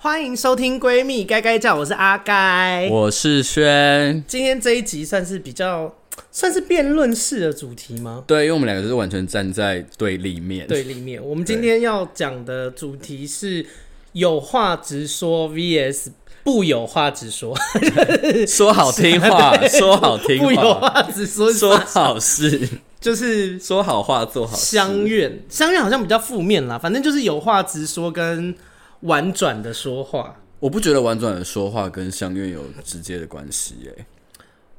欢迎收听《闺蜜该该叫》，我是阿该，我是轩。今天这一集算是比较算是辩论式的主题吗？对，因为我们两个就是完全站在对立面。对立面，我们今天要讲的主题是有话直说 VS 不有话直说，说好听话，说好听话，不有话直说，说好事，就是说好话做好事。乡愿，相愿好像比较负面啦，反正就是有话直说跟。婉转的说话，我不觉得婉转的说话跟相愿有直接的关系诶、欸。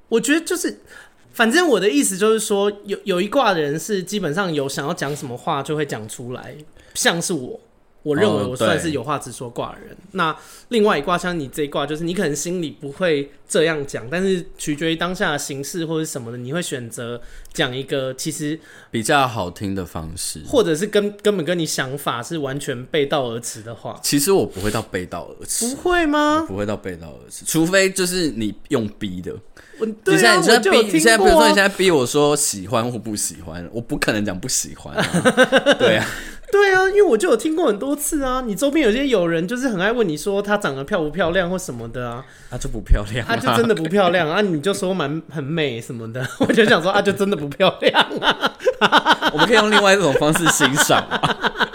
我觉得就是，反正我的意思就是说，有有一卦的人是基本上有想要讲什么话就会讲出来，像是我。我认为我算是有话直说卦的人。哦、那另外一卦像你这一卦，就是你可能心里不会这样讲，但是取决于当下的形式或者什么的，你会选择讲一个其实比较好听的方式，或者是跟根本跟你想法是完全背道而驰的话。其实我不会到背道而驰，不会吗？不会到背道而驰，除非就是你用逼的。你现在你现在逼，啊、你现在比如说你现在逼我说喜欢或不喜欢，我不可能讲不喜欢、啊。对啊。对啊，因为我就有听过很多次啊。你周边有些友人就是很爱问你说她长得漂不漂亮或什么的啊。她、啊、就不漂亮、啊，她、啊、就真的不漂亮啊。你就说蛮很美什么的，我就想说啊，就真的不漂亮啊。我们可以用另外一种方式欣赏，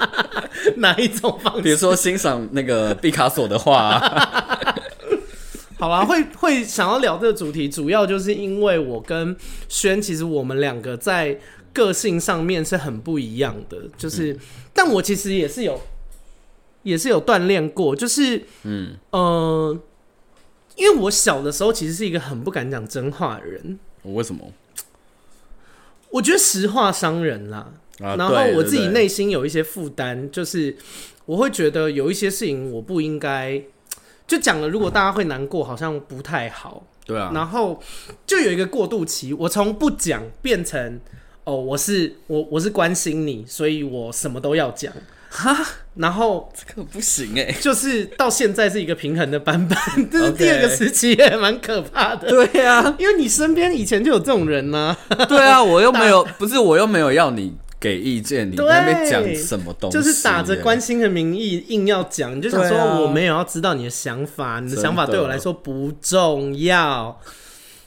哪一种方式？比如说欣赏那个毕卡索的画、啊。好啦，会会想要聊这个主题，主要就是因为我跟轩，其实我们两个在。个性上面是很不一样的，就是，嗯、但我其实也是有，也是有锻炼过，就是，嗯，呃，因为我小的时候其实是一个很不敢讲真话的人。为什么？我觉得实话伤人啦。啊、然后我自己内心有一些负担，就是我会觉得有一些事情我不应该就讲了，如果大家会难过，好像不太好。对啊。然后就有一个过渡期，我从不讲变成。哦，我是我我是关心你，所以我什么都要讲哈。然后这个不行哎，就是到现在是一个平衡的版本，这是第二个时期也蛮可怕的。对啊，因为你身边以前就有这种人呢。对啊，我又没有，不是我又没有要你给意见，你在那边讲什么东西？就是打着关心的名义硬要讲，你就想说我没有要知道你的想法，你的想法对我来说不重要。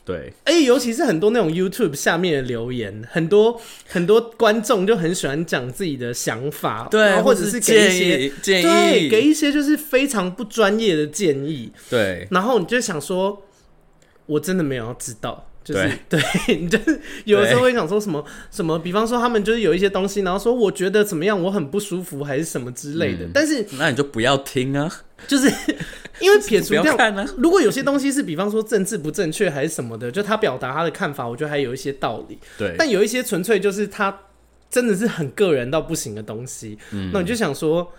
对，哎、欸，尤其是很多那种 YouTube 下面的留言，很多很多观众就很喜欢讲自己的想法，对，或者是给一些建议，对，给一些就是非常不专业的建议，对，然后你就想说，我真的没有要知道。就是对，对你就是有的时候会想说什么什么，比方说他们就是有一些东西，然后说我觉得怎么样，我很不舒服还是什么之类的。嗯、但是那你就不要听啊，就是 因为撇除掉，看啊、如果有些东西是比方说政治不正确还是什么的，就他表达他的看法，我觉得还有一些道理。对，但有一些纯粹就是他真的是很个人到不行的东西，嗯、那你就想说。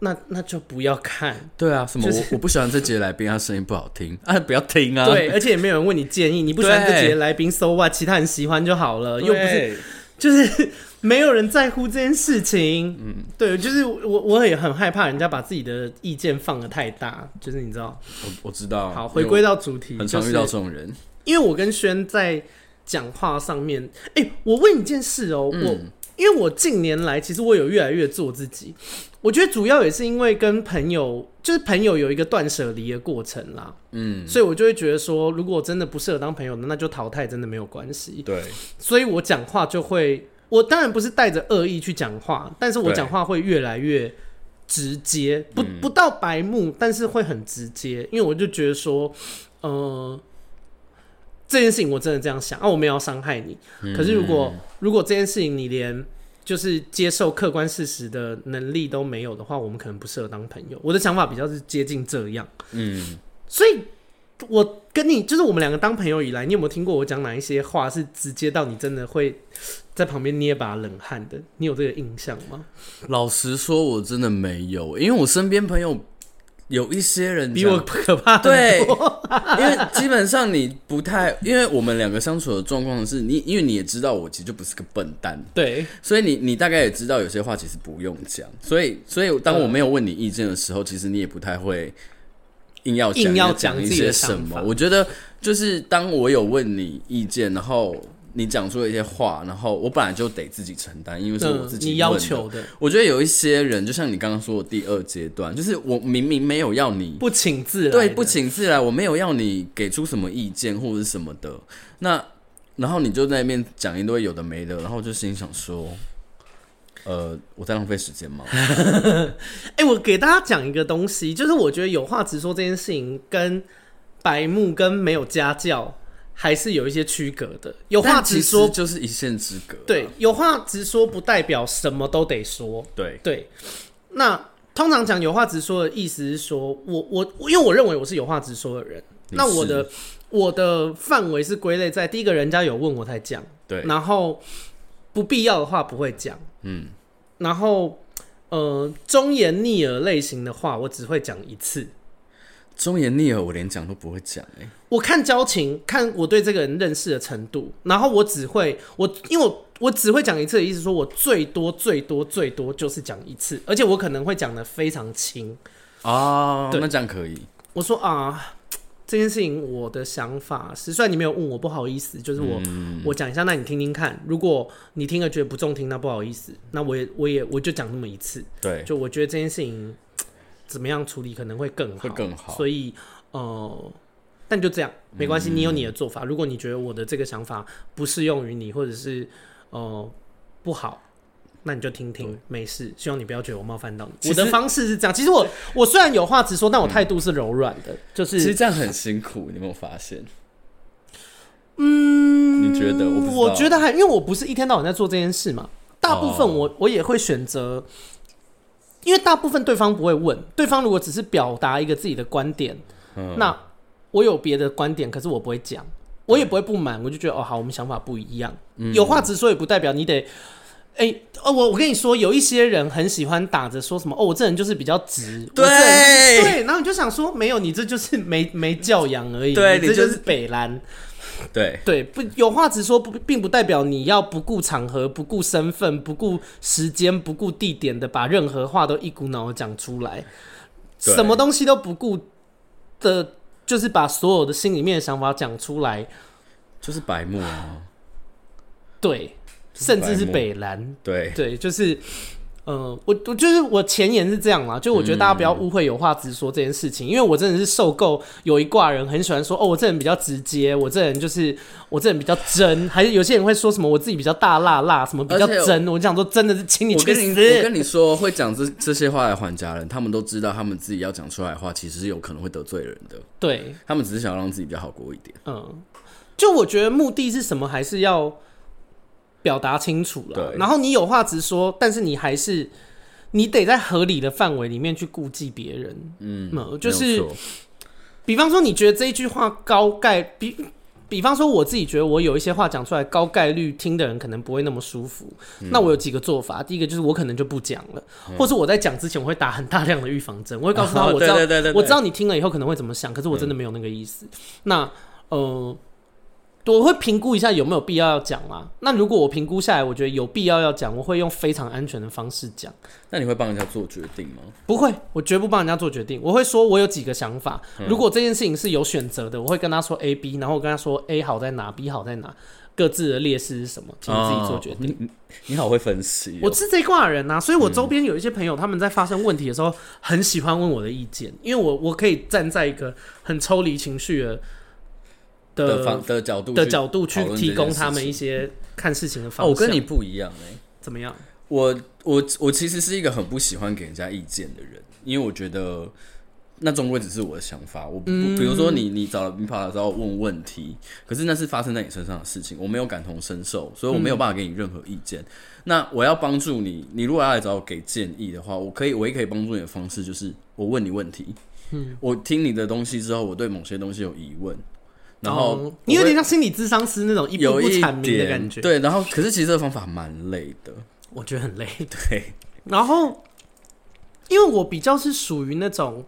那那就不要看，对啊，什么、就是、我我不喜欢这节来宾，他声音不好听 啊，不要听啊。对，而且也没有人问你建议，你不喜欢这节来宾，so what，其他人喜欢就好了，又不是，就是没有人在乎这件事情。嗯，对，就是我我也很害怕人家把自己的意见放得太大，就是你知道，我我知道。好，回归到主题，很常遇到这种人，就是、因为我跟轩在讲话上面，哎、欸，我问你一件事哦、喔，嗯、我。因为我近年来其实我有越来越做自己，我觉得主要也是因为跟朋友，就是朋友有一个断舍离的过程啦，嗯，所以我就会觉得说，如果真的不适合当朋友的，那就淘汰，真的没有关系。对，所以我讲话就会，我当然不是带着恶意去讲话，但是我讲话会越来越直接，不不到白目，但是会很直接，因为我就觉得说，呃。这件事情我真的这样想啊，我没有要伤害你。可是如果如果这件事情你连就是接受客观事实的能力都没有的话，我们可能不适合当朋友。我的想法比较是接近这样。嗯，所以我跟你就是我们两个当朋友以来，你有没有听过我讲哪一些话是直接到你真的会在旁边捏把冷汗的？你有这个印象吗？老实说，我真的没有，因为我身边朋友。有一些人比我可怕，对，因为基本上你不太，因为我们两个相处的状况是你，因为你也知道我其实就不是个笨蛋，对，所以你你大概也知道有些话其实不用讲，所以所以当我没有问你意见的时候，其实你也不太会硬要硬要讲一些什么。我觉得就是当我有问你意见，然后你讲出了一些话，然后我本来就得自己承担，因为是我自己、要求的。我觉得有一些人，就像你刚刚说的第二阶段，就是我明明没有要你不请自来，对，不请自来，我没有要你给出什么意见或者是什么的，那然后你就在那边讲一堆有的没的，然后我就心想说，呃，我在浪费时间吗？哎、欸，我给大家讲一个东西，就是我觉得有话直说这件事情跟白目跟没有家教。还是有一些区隔的，有话直说就是一线之隔。对，有话直说不代表什么都得说。对。对，那通常讲有话直说的意思是说，我我因为我认为我是有话直说的人，那我的我的范围是归类在第一个人家有问我才讲，对，然后不必要的话不会讲，嗯，然后呃忠言逆耳类型的话，我只会讲一次。忠言逆耳，我连讲都不会讲哎、欸。我看交情，看我对这个人认识的程度，然后我只会我，因为我我只会讲一次的意思，说我最多最多最多就是讲一次，而且我可能会讲的非常轻啊。那这样可以。我说啊，这件事情我的想法是，虽然你没有问我，不好意思，就是我、嗯、我讲一下，那你听听看。如果你听了觉得不中听，那不好意思，那我也我也我就讲那么一次。对，就我觉得这件事情。怎么样处理可能会更好，会更好。所以，呃，但就这样，没关系，你有你的做法。如果你觉得我的这个想法不适用于你，或者是呃不好，那你就听听，没事。希望你不要觉得我冒犯到你。我的方式是这样，其实我我虽然有话直说，但我态度是柔软的，嗯，就是其实这样很辛苦，你有没有发现？嗯，你觉得？我我觉得还因为我不是一天到晚在做这件事嘛，大部分我，哦，我也会选择。因为大部分对方不会问，对方如果只是表达一个自己的观点，嗯、那我有别的观点，可是我不会讲，我也不会不满，我就觉得哦好，我们想法不一样，嗯、有话直说也不代表你得，哎、欸，哦我我跟你说，有一些人很喜欢打着说什么哦，我这人就是比较直，对。对，然后你就想说没有，你这就是没没教养而已，对，你这就是北兰。对 对，不有话直说，不并不代表你要不顾场合、不顾身份、不顾时间、不顾地点的把任何话都一股脑的讲出来，什么东西都不顾的，就是把所有的心里面的想法讲出来，就是白目啊。对，甚至是北蓝。对对，就是。嗯，我我就是我前言是这样啦，就我觉得大家不要误会有话直说这件事情，嗯、因为我真的是受够有一挂人很喜欢说哦，我这人比较直接，我这人就是我这人比较真，还是有些人会说什么我自己比较大辣辣，什么比较真，我，我讲说真的是请你去死。我跟你说，会讲这这些话来还家人，他们都知道他们自己要讲出来的话，其实是有可能会得罪人的。对，他们只是想要让自己比较好过一点。嗯，就我觉得目的是什么，还是要。表达清楚了，然后你有话直说，但是你还是你得在合理的范围里面去顾忌别人。嗯，就是比方说，你觉得这一句话高概比，比方说我自己觉得我有一些话讲出来，高概率听的人可能不会那么舒服。嗯、那我有几个做法，第一个就是我可能就不讲了，嗯、或是我在讲之前我会打很大量的预防针，我会告诉他 我知道，哦、对对对对对我知道你听了以后可能会怎么想，可是我真的没有那个意思。嗯、那呃。我会评估一下有没有必要要讲啊。那如果我评估下来，我觉得有必要要讲，我会用非常安全的方式讲。那你会帮人家做决定吗？不会，我绝不帮人家做决定。我会说，我有几个想法。如果这件事情是有选择的，我会跟他说 A、B，然后我跟他说 A 好在哪，B 好在哪，各自的劣势是什么，请你自己做决定。哦、你，你好会分析、哦，我是这挂人啊，所以我周边有一些朋友，他们在发生问题的时候，很喜欢问我的意见，因为我我可以站在一个很抽离情绪的。的方，的角度的角度去提供他们一些看事情的方式。哦，我跟你不一样哎、欸，怎么样？我我我其实是一个很不喜欢给人家意见的人，因为我觉得那终归只是我的想法。我，嗯、比如说你你找了你跑来找我问问题，可是那是发生在你身上的事情，我没有感同身受，所以我没有办法给你任何意见。嗯、那我要帮助你，你如果要来找我给建议的话，我可以唯一可以帮助你的方式就是我问你问题。嗯，我听你的东西之后，我对某些东西有疑问。然后你有点像心理智商师那种一步步阐明的感觉，对。然后，可是其实这个方法蛮累的，我觉得很累。对。然后，因为我比较是属于那种，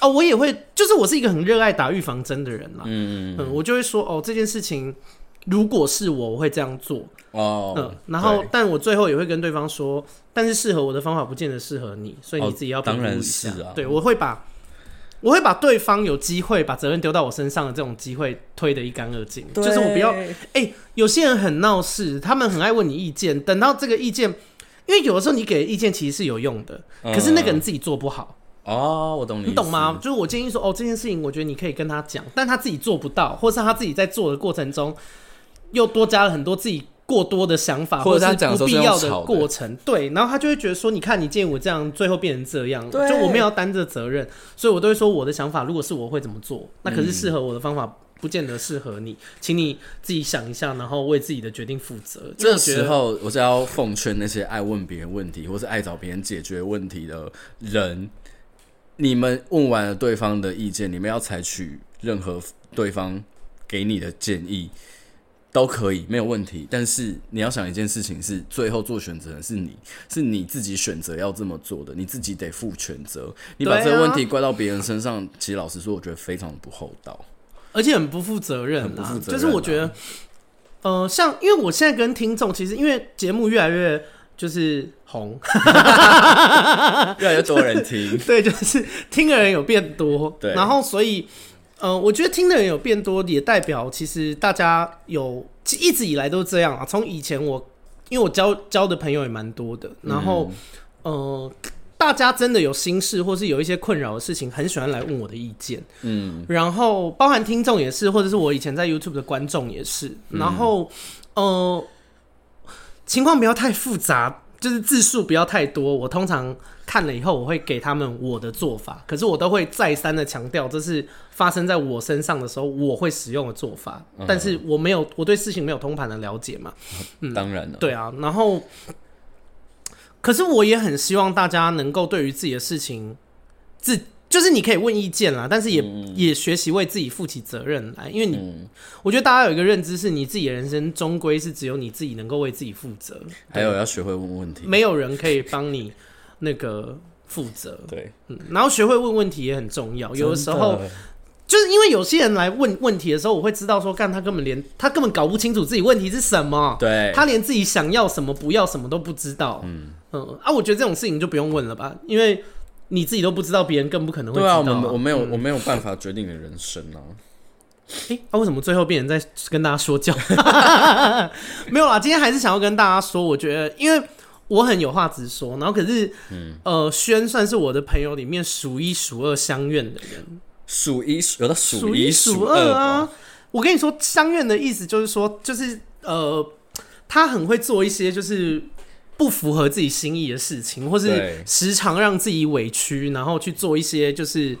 哦，我也会，就是我是一个很热爱打预防针的人啦。嗯嗯，我就会说，哦，这件事情如果是我，我会这样做。哦。嗯。然后，但我最后也会跟对方说，但是适合我的方法不见得适合你，所以你自己要评估一下。当然是啊。对，我会把。我会把对方有机会把责任丢到我身上的这种机会推得一干二净，就是我不要。哎、欸，有些人很闹事，他们很爱问你意见，等到这个意见，因为有的时候你给的意见其实是有用的，可是那个人自己做不好。嗯、哦，我懂你，你懂吗？就是我建议说，哦，这件事情我觉得你可以跟他讲，但他自己做不到，或是他自己在做的过程中又多加了很多自己。过多的想法，或者是不必要的过程，对，然后他就会觉得说，你看你建议我这样，最后变成这样，就我们要担着责任，所以我都会说我的想法，如果是我会怎么做，那可是适合我的方法，不见得适合你，请你自己想一下，然后为自己的决定负责。这时候，我是要奉劝那些爱问别人问题，或是爱找别人解决问题的人，你们问完了对方的意见，你们要采取任何对方给你的建议。都可以，没有问题。但是你要想一件事情是，最后做选择的是你，是你自己选择要这么做的，你自己得负全责。你把这个问题怪到别人身上，啊、其实老实说，我觉得非常不厚道，而且很不负责任。很不负责任。就是我觉得，呃，像因为我现在跟听众，其实因为节目越来越就是红，越来越多人听，对，就是听的人有变多，对，然后所以。呃，我觉得听的人有变多，也代表其实大家有一直以来都是这样啊。从以前我，因为我交交的朋友也蛮多的，然后、嗯、呃，大家真的有心事或是有一些困扰的事情，很喜欢来问我的意见。嗯，然后包含听众也是，或者是我以前在 YouTube 的观众也是。然后、嗯、呃，情况不要太复杂，就是字数不要太多。我通常看了以后，我会给他们我的做法，可是我都会再三的强调，这是。发生在我身上的时候，我会使用的做法，嗯、但是我没有，我对事情没有通盘的了解嘛。嗯，当然了。对啊，然后，可是我也很希望大家能够对于自己的事情，自就是你可以问意见啦，但是也、嗯、也学习为自己负起责任来，因为你，嗯、我觉得大家有一个认知是，你自己的人生终归是只有你自己能够为自己负责，还有要学会问问题，没有人可以帮你那个负责。对，嗯，然后学会问问题也很重要，有的时候。就是因为有些人来问问题的时候，我会知道说，干他根本连他根本搞不清楚自己问题是什么，对，他连自己想要什么、不要什么都不知道。嗯。嗯啊，我觉得这种事情就不用问了吧，因为你自己都不知道，别人更不可能会知道。我我没有、嗯、我没有办法决定你的人生啊。哎、欸，啊，为什么最后变成在跟大家说教？没有啦，今天还是想要跟大家说，我觉得因为我很有话直说，然后可是，嗯呃，轩算是我的朋友里面数一数二相怨的人。数一数有的数一数二啊！我跟你说，相怨的意思就是说，就是呃，他很会做一些就是不符合自己心意的事情，或是时常让自己委屈，然后去做一些就是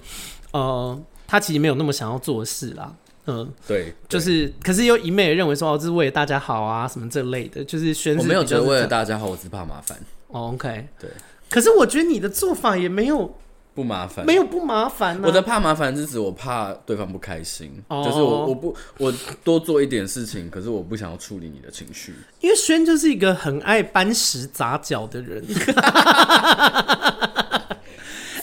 呃，他其实没有那么想要做的事啦。嗯、呃，对，就是，可是又一昧的认为说哦，这是为了大家好啊，什么这类的，就是宣。我没有觉得为了大家好，我只怕麻烦。哦，OK，对。可是我觉得你的做法也没有。不麻烦，没有不麻烦、啊。我的怕麻烦是指我怕对方不开心，oh. 就是我我不我多做一点事情，可是我不想要处理你的情绪。因为轩就是一个很爱搬石砸脚的人。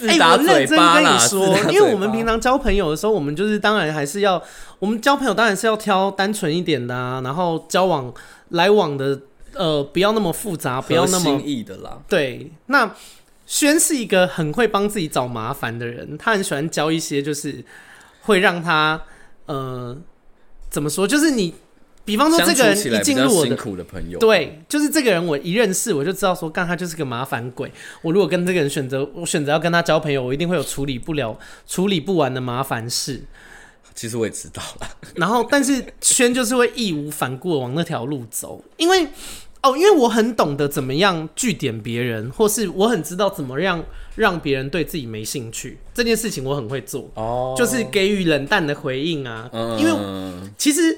哎、欸，我认真跟你说，因为我们平常交朋友的时候，我们就是当然还是要，我们交朋友当然是要挑单纯一点的啊，然后交往来往的呃不要那么复杂，不要那么心意的啦。对，那。轩是一个很会帮自己找麻烦的人，他很喜欢教一些，就是会让他呃怎么说，就是你，比方说这个人一进入我的辛苦的朋友，对，就是这个人我一认识我就知道说，干他就是个麻烦鬼。我如果跟这个人选择，我选择要跟他交朋友，我一定会有处理不了、处理不完的麻烦事。其实我也知道了，然后但是轩就是会义无反顾的往那条路走，因为。哦，因为我很懂得怎么样据点别人，或是我很知道怎么样让别人对自己没兴趣，这件事情我很会做。哦，就是给予冷淡的回应啊。嗯，因为其实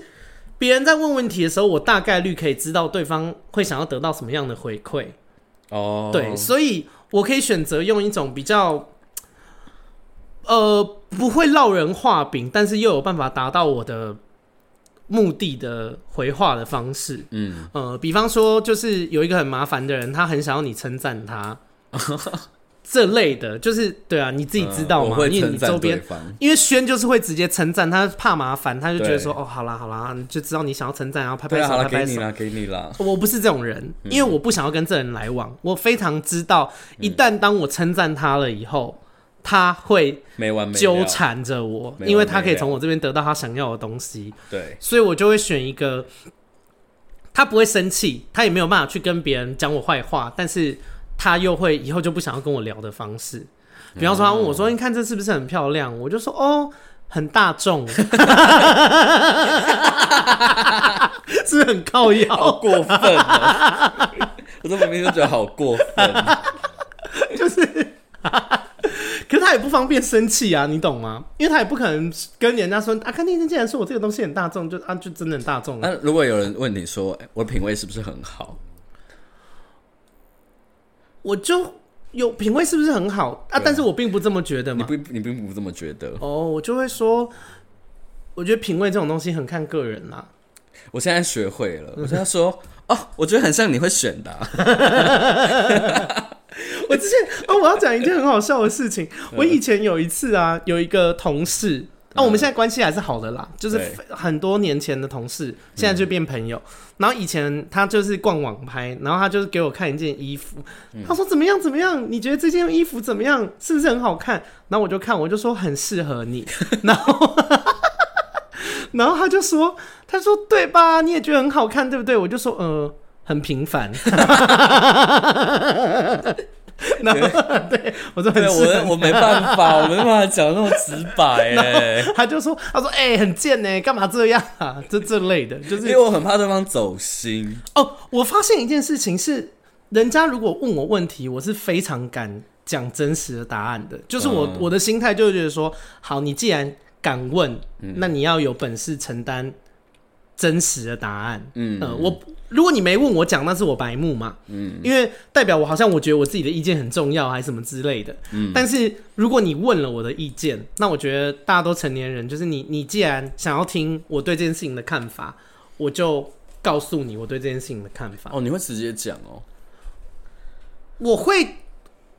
别人在问问题的时候，我大概率可以知道对方会想要得到什么样的回馈。哦，对，所以我可以选择用一种比较，呃，不会落人画饼，但是又有办法达到我的。目的的回话的方式，嗯呃，比方说，就是有一个很麻烦的人，他很想要你称赞他，这类的，就是对啊，你自己知道吗？呃、因为你周边，因为轩就是会直接称赞，他怕麻烦，他就觉得说，哦，好啦好啦，就知道你想要称赞，然后拍拍手，拍拍手，给你啦，给你啦。我不是这种人，因为我不想要跟这人来往，我非常知道，一旦当我称赞他了以后。他会没完没纠缠着我，因为他可以从我这边得到他想要的东西。对，所以我就会选一个他不会生气，他也没有办法去跟别人讲我坏话，但是他又会以后就不想要跟我聊的方式。比方说，他问我说：“你看这是不是很漂亮？”我就说：“哦，很大众，是不是很靠腰？好过分啊！我这明明就觉得好过分，就是。”可是他也不方便生气啊，你懂吗？因为他也不可能跟人家说啊，看那天竟然说我这个东西很大众，就啊就真的很大众。那如果有人问你说，欸，我的品味是不是很好？我就有品味是不是很好啊？但是我并不这么觉得嘛。你不，你并不这么觉得哦。我就会说，我觉得品味这种东西很看个人啦。我现在学会了，我现在说哦，我觉得很像你会选的啊。我之前哦，我要讲一件很好笑的事情。我以前有一次啊，有一个同事啊，我们现在关系还是好的啦，就是很多年前的同事，现在就变朋友。然后以前他就是逛网拍，然后他就是给我看一件衣服，他说怎么样怎么样？你觉得这件衣服怎么样？是不是很好看？然后我就看，我就说很适合你。然后，然后他就说，他说对吧？你也觉得很好看，对不对？我就说呃。很平凡，然后对我说很，我我没办法，我没办法讲那么直白哎。他就说，他说哎、欸，很贱呢，干嘛这样啊？这这类的，就是因为我很怕对方走心。哦，我发现一件事情是，人家如果问我问题，我是非常敢讲真实的答案的。就是我、嗯、我的心态就觉得说，好，你既然敢问，那你要有本事承担真实的答案。嗯，呃、我。如果你没问我讲，那是我白目嘛？嗯，因为代表我好像我觉得我自己的意见很重要，还是什么之类的。嗯，但是如果你问了我的意见，那我觉得大家都成年人，就是你，你既然想要听我对这件事情的看法，我就告诉你我对这件事情的看法。哦，你会直接讲哦？我会，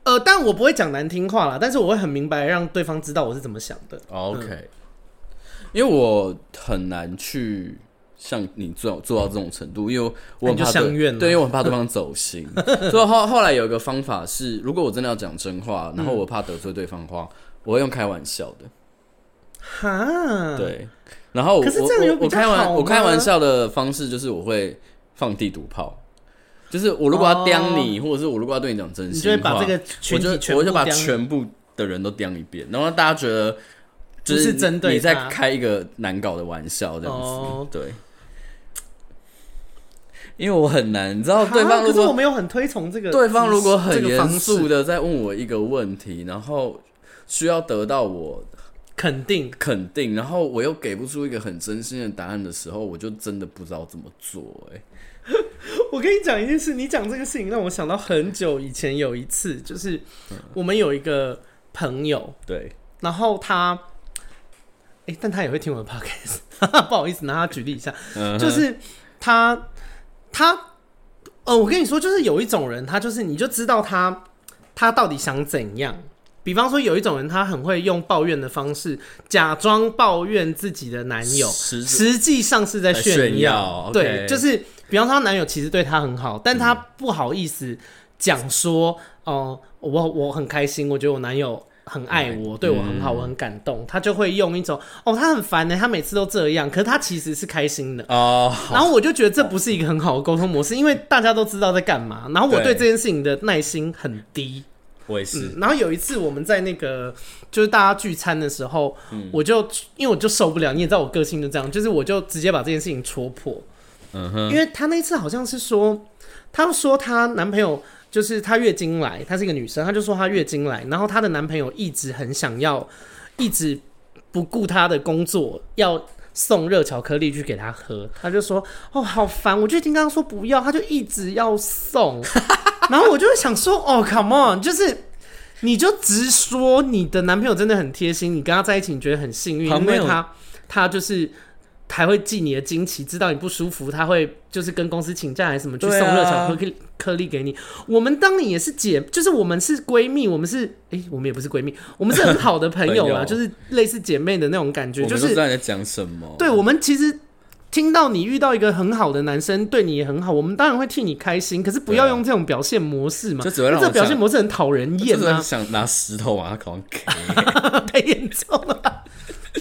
呃，但我不会讲难听话啦，但是我会很明白让对方知道我是怎么想的。OK，嗯，因为我很难去。像你做做到这种程度，因为我很怕对，对，因为我很怕对方走心，所以后后来有一个方法是，如果我真的要讲真话，然后我怕得罪对方的话，我会用开玩笑的。哈，对，然后我我我开玩我开玩笑的方式就是我会放地图炮，就是我如果要刁你，或者是我如果要对你讲真心话，我就我就把全部的人都刁一遍，然后大家觉得就是针对你在开一个难搞的玩笑这样子，对。因为我很难，你知道，对方如果我没有很推崇这个，对方如果很严肃的在问我一个问题，然后需要得到我肯定。肯定，然后我又给不出一个很真心的答案的时候，我就真的不知道怎么做。哎，我跟你讲一件事，你讲这个事情让我想到很久以前有一次，就是我们有一个朋友，对，然后他，哎，但他也会听我的 podcast，不好意思，拿他举例一下，就是他。他，呃，我跟你说，就是有一种人，他就是你就知道他，他到底想怎样。比方说，有一种人，他很会用抱怨的方式，假装抱怨自己的男友，实际上是在炫耀。炫耀对，okay、就是比方说，他男友其实对他很好，但他不好意思讲说，哦、嗯呃，我我很开心，我觉得我男友。很爱我，对我很好，嗯、我很感动。他就会用一种哦，他很烦呢，他每次都这样。可是他其实是开心的哦。然后我就觉得这不是一个很好的沟通模式，因为大家都知道在干嘛。然后我对这件事情的耐心很低。我也是、嗯。然后有一次我们在那个就是大家聚餐的时候，嗯、我就因为我就受不了，你也知道我个性就这样，就是我就直接把这件事情戳破。嗯哼。因为他那次好像是说，他说他男朋友。就是她月经来，她是一个女生，她就说她月经来，然后她的男朋友一直很想要，一直不顾她的工作，要送热巧克力去给她喝，她就说哦好烦，我就已经刚刚说不要，她就一直要送，然后我就会想说哦 come on，就是你就直说你的男朋友真的很贴心，你跟他在一起你觉得很幸运，因为他他就是。还会记你的惊奇，知道你不舒服，他会就是跟公司请假还是什么，去送热巧克力颗粒给你。我们当你也是姐，就是我们是闺蜜，我们是哎、欸，我们也不是闺蜜，我们是很好的朋友啊，友就是类似姐妹的那种感觉。就是知道你在讲什么。对，我们其实听到你遇到一个很好的男生，对你也很好，我们当然会替你开心。可是不要用这种表现模式嘛，就只会让这表现模式很讨人厌啊！想拿石头往他搞给，太严重了。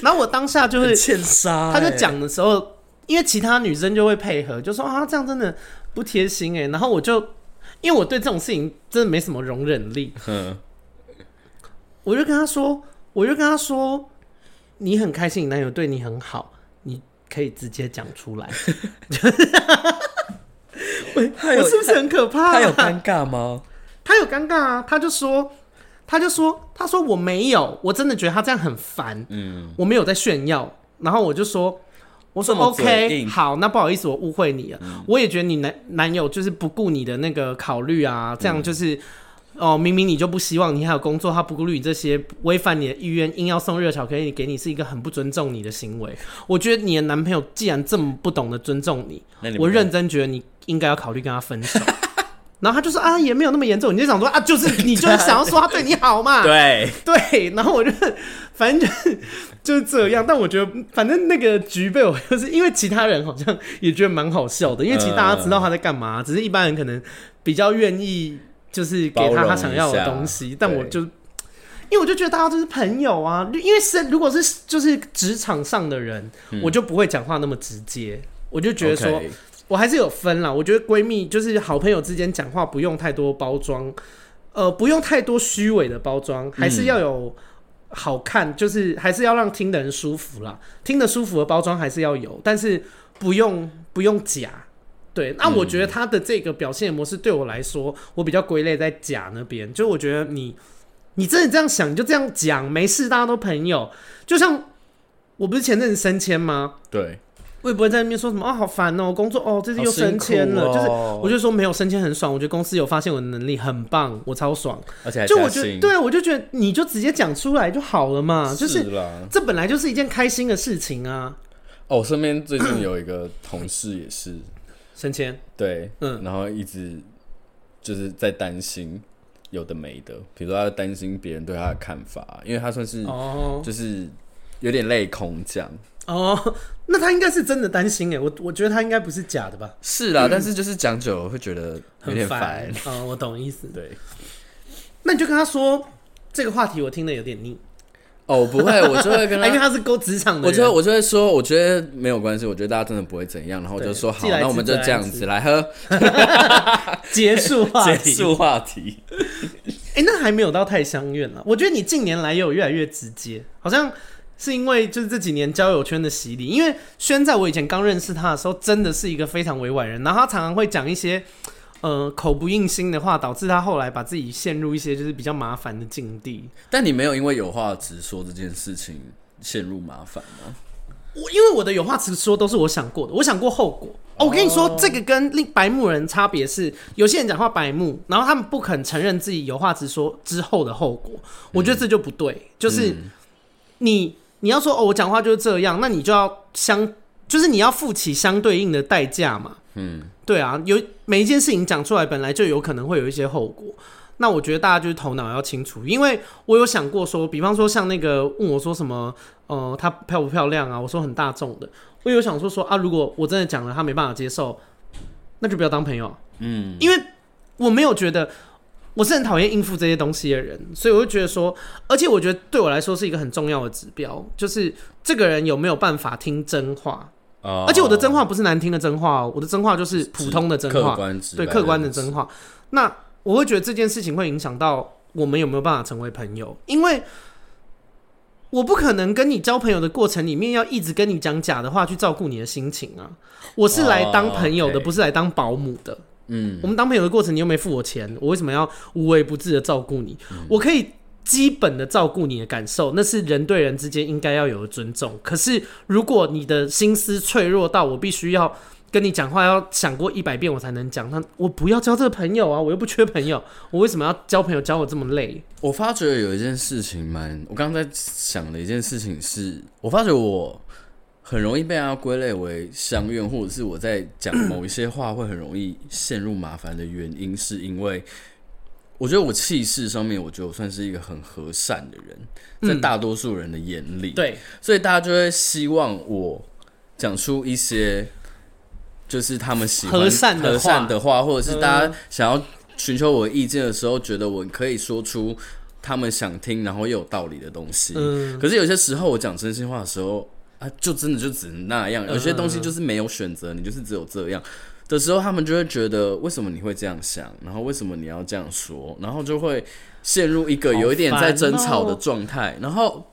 然后我当下就是欠杀，他就讲的时候，因为其他女生就会配合，就说啊，这样真的不贴心哎。然后我就因为我对这种事情真的没什么容忍力，嗯，我就跟他说，我就跟他说，你很开心，你男友对你很好。你可以直接讲出来，我我是不是很可怕啊？他有尴尬吗？他有尴尬啊！他就说，他就说，他说我没有，我真的觉得他这样很烦。嗯，我没有在炫耀。然后我就说，我说 OK，好，那不好意思，我误会你了。嗯，我也觉得你男男友就是不顾你的那个考虑啊，这样就是。哦，明明你就不希望你还有工作，他不顾虑你这些违反你的意愿，硬要送热巧克力给你，是一个很不尊重你的行为。我觉得你的男朋友既然这么不懂得尊重你，你我认真觉得你应该要考虑跟他分手。然后他就说啊，也没有那么严重，你就想说啊，就是 你就是想要说他对你好嘛，对对。然后我就反正就是就是这样，但我觉得反正那个局被我就是因为其他人好像也觉得蛮好笑的，因为其实大家知道他在干嘛，呃，只是一般人可能比较愿意。就是给他他想要的东西，但我就因为我就觉得大家都是朋友啊，因为是如果是就是职场上的人，嗯、我就不会讲话那么直接，我就觉得说我还是有分啦。我觉得闺蜜就是好朋友之间讲话不用太多包装，呃，不用太多虚伪的包装，还是要有好看，就是还是要让听的人舒服啦，听得舒服的包装还是要有，但是不用不用假。对，那我觉得他的这个表现模式对我来说，嗯、我比较归类在假那边。就我觉得你，你真的这样想，你就这样讲，没事，大家都朋友。就像我不是前阵子升迁吗？对，我也不会在那边说什么啊，好烦哦，工作哦，这次又升迁了。哦、就是我就说没有升迁很爽，我觉得公司有发现我的能力很棒，我超爽。而且就我觉得，对，我就觉得你就直接讲出来就好了嘛。是就是这本来就是一件开心的事情啊。哦，我身边最近有一个同事也是。升迁对，嗯，然后一直就是在担心有的没的，比如说他担心别人对他的看法，因为他算是哦，就是有点类空降哦，那他应该是真的担心哎，我我觉得他应该不是假的吧？是啦，嗯、但是就是讲久了会觉得有点烦。哦，我懂意思，对，那你就跟他说这个话题我听得有点腻。哦，不会，我就会跟他，因为他是勾职场的，我就我就会说，我觉得没有关系，我觉得大家真的不会怎样，然后我就说好，那我们就这样子来喝，结束话题，结束话题。哎、欸，那还没有到太相怨了。我觉得你近年来也有越来越直接，好像是因为就是这几年交友圈的洗礼。因为轩在我以前刚认识他的时候，真的是一个非常委婉人，然后他常常会讲一些。呃，口不应心的话，导致他后来把自己陷入一些就是比较麻烦的境地。但你没有因为有话直说这件事情陷入麻烦吗？我因为我的有话直说都是我想过的，我想过后果。哦，我跟你说，这个跟另白目人差别是，有些人讲话白目，然后他们不肯承认自己有话直说之后的后果。我觉得这就不对，就是你你要说哦，我讲话就是这样，那你就要相，就是你要付起相对应的代价嘛。嗯，对啊，有每一件事情讲出来，本来就有可能会有一些后果。那我觉得大家就是头脑要清楚，因为我有想过说，比方说像那个问我说什么，呃，她漂不漂亮啊？我说很大众的。我有想说说啊，如果我真的讲了，她没办法接受，那就不要当朋友。嗯，因为我没有觉得我是很讨厌应付这些东西的人，所以我就觉得说，而且我觉得对我来说是一个很重要的指标，就是这个人有没有办法听真话。而且我的真话不是难听的真话，哦我的真话就是普通的真话，对，客观的真话。那我会觉得这件事情会影响到我们有没有办法成为朋友，因为我不可能跟你交朋友的过程里面要一直跟你讲假的话去照顾你的心情啊。我是来当朋友的，不是来当保姆的。嗯，我们当朋友的过程你又没付我钱，我为什么要无微不至的照顾你？我可以。基本的照顾你的感受，那是人对人之间应该要有的尊重。可是，如果你的心思脆弱到我必须要跟你讲话，要想过一百遍我才能讲，那我不要交这个朋友啊！我又不缺朋友，我为什么要交朋友交我这么累？我发觉有一件事情蛮，我刚刚在想的一件事情是，我发觉我很容易被人家归类为相怨，或者是我在讲某一些话会很容易陷入麻烦的原因，是因为。我觉得我气势上面，我觉得我算是一个很和善的人，在大多数人的眼里，对，所以大家就会希望我讲出一些就是他们喜欢和善的话和善的话，或者是大家想要寻求我的意见的时候，觉得我可以说出他们想听，然后又有道理的东西。嗯，可是有些时候我讲真心话的时候啊，就真的就只能那样。有些东西就是没有选择，你就是只有这样的时候，他们就会觉得为什么你会这样想，然后为什么你要这样说，然后就会陷入一个有一点在争吵的状态，然后。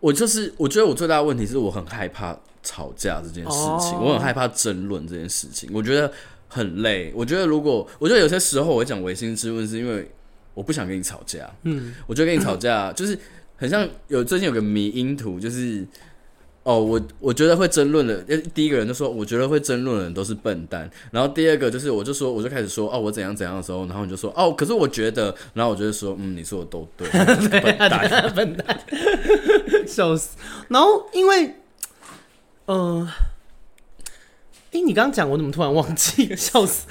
我就是，我觉得我最大的问题是我很害怕吵架这件事情，oh. 我很害怕争论这件事情，我觉得很累。我觉得如果，我觉得有些时候我会讲违心之问，是因为我不想跟你吵架。嗯，我觉得跟你吵架就是很像有最近有个迷因图，就是。哦，我我觉得会争论的，第一个人就说，我觉得会争论的人都是笨蛋。然后第二个就是，我就说，我就开始说，哦，我怎样怎样的时候，然后你就说，哦，可是我觉得，然后我就会说，嗯，你说的都对，笨蛋，笨蛋，笑死。然后因为，嗯、呃，哎，你刚刚讲，我怎么突然忘记？笑死，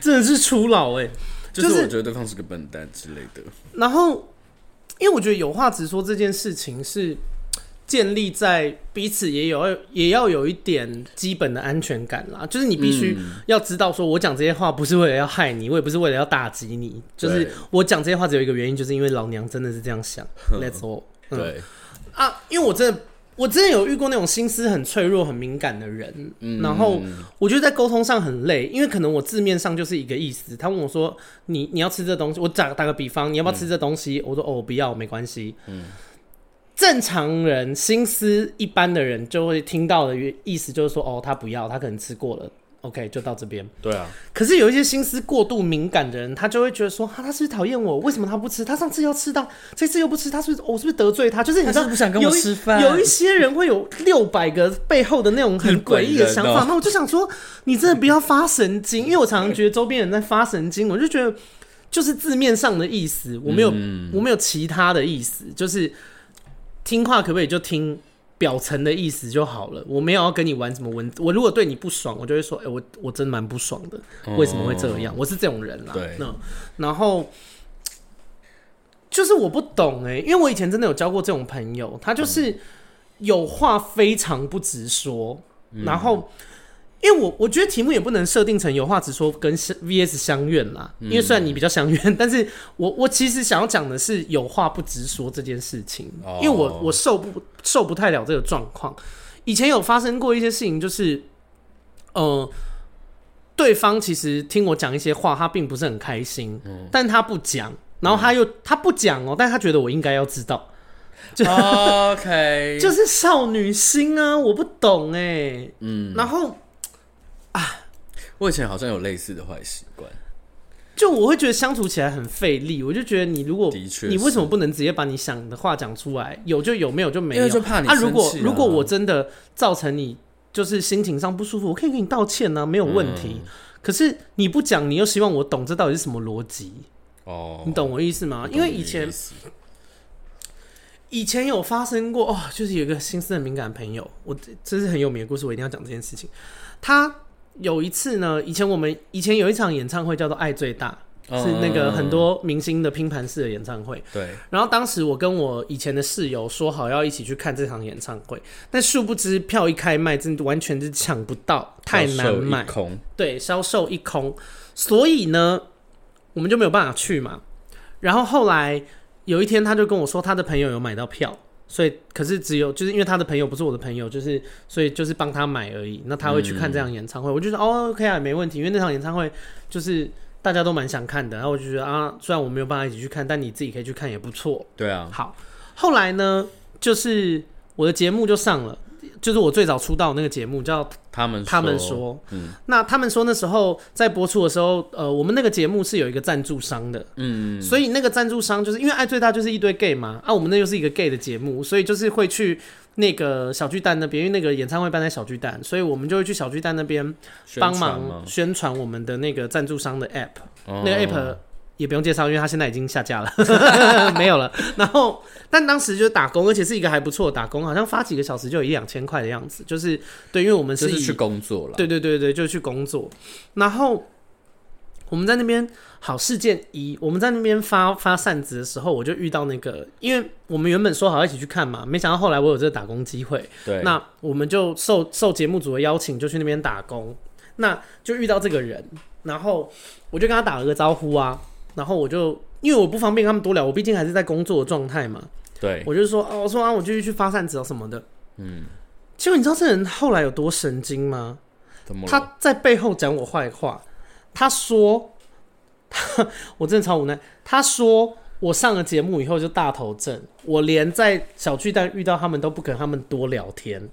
真的是初老哎，就是我觉得对方是个笨蛋之类的。然后，因为我觉得有话直说这件事情是。建立在彼此也有也要有一点基本的安全感啦，就是你必须要知道，说我讲这些话不是为了要害你，我也不是为了要打击你，就是我讲这些话只有一个原因，就是因为老娘真的是这样想。Let's all，嗯，对。啊，因为我真的我真的有遇过那种心思很脆弱、很敏感的人，然后我觉得在沟通上很累，因为可能我字面上就是一个意思，他问我说你你要吃这东西，我打打个比方，你要不要吃这东西？我说哦，不要，没关系，嗯。正常人心思一般的人就会听到的意思就是说，哦，他不要，他可能吃过了，OK，就到这边。对啊。可是有一些心思过度敏感的人，他就会觉得说，哈，他是不是讨厌我？为什么他不吃？他上次要吃到，这次又不吃，他是不是我是不是得罪他？就是你知道，是不想跟我吃饭。有一些人会有六百个背后的那种很诡异的想法，那我就想说，你真的不要发神经，因为我常常觉得周边人在发神经，我就觉得就是字面上的意思，我没有，嗯、我没有其他的意思，就是。听话可不可以就听表层的意思就好了？我没有要跟你玩什么文。我如果对你不爽，我就会说：“哎、欸，我我真蛮不爽的，为什么会这样？”哦、我是这种人啦。对，那然后就是我不懂哎、欸，因为我以前真的有交过这种朋友，他就是有话非常不直说，嗯、然后。因为我我觉得题目也不能设定成有话直说跟 VS 相怨啦，因为虽然你比较相怨，但是我我其实想要讲的是有话不直说这件事情，因为我我受不受不太了这个状况。以前有发生过一些事情，就是呃，对方其实听我讲一些话，他并不是很开心，但他不讲，然后他又他不讲哦，但他觉得我应该要知道，就 OK，就是少女心啊，我不懂哎，嗯，然后。啊，我以前好像有类似的坏习惯，就我会觉得相处起来很费力。我就觉得你如果的确，你为什么不能直接把你想的话讲出来？有就有，没有就没有。就怕你啊。如果如果我真的造成你就是心情上不舒服，我可以给你道歉啊，没有问题。嗯、可是你不讲，你又希望我懂，这到底是什么逻辑？哦，你懂我意思吗？因为以前以前有发生过哦，就是有一个心思很敏感的朋友，我这是很有名的故事，我一定要讲这件事情。他。有一次呢，以前我们以前有一场演唱会叫做《爱最大》，是那个很多明星的拼盘式的演唱会。对。然后当时我跟我以前的室友说好要一起去看这场演唱会，但殊不知票一开卖，真的完全是抢不到，太难买。空。对，销售一空。所以呢，我们就没有办法去嘛。然后后来有一天，他就跟我说，他的朋友有买到票。所以，可是只有就是因为他的朋友不是我的朋友，就是所以就是帮他买而已。那他会去看这场演唱会，嗯、我就说哦，OK 啊，没问题。因为那场演唱会就是大家都蛮想看的，然后我就觉得啊，虽然我没有办法一起去看，但你自己可以去看也不错。对啊。好，后来呢，就是我的节目就上了。就是我最早出道的那个节目叫他们他们说，嗯，那他们说那时候在播出的时候，呃，我们那个节目是有一个赞助商的，嗯，所以那个赞助商就是因为爱最大就是一堆 gay 嘛，啊，我们那又是一个 gay 的节目，所以就是会去那个小巨蛋那边，因为那个演唱会办在小巨蛋，所以我们就会去小巨蛋那边帮忙宣传我们的那个赞助商的 app，那个 app。也不用介绍，因为他现在已经下架了，没有了。然后，但当时就是打工，而且是一个还不错的打工，好像发几个小时就有一两千块的样子。就是对，因为我们是，是去工作了，对对对对，就去工作。然后我们在那边好事件一，我们在那边发发扇子的时候，我就遇到那个，因为我们原本说好一起去看嘛，没想到后来我有这个打工机会，对，那我们就受受节目组的邀请，就去那边打工，那就遇到这个人，然后我就跟他打了个招呼啊，然后我就因为我不方便跟他们多聊，我毕竟还是在工作的状态嘛，对，我就说哦，我说啊，我继续去发扇子啊什么的，嗯，结果你知道这人后来有多神经吗？他在背后讲我坏话。他说他：“ 我真的超无奈。”他说：“我上了节目以后就大头症，我连在小巨蛋遇到他们都不跟他们多聊天。”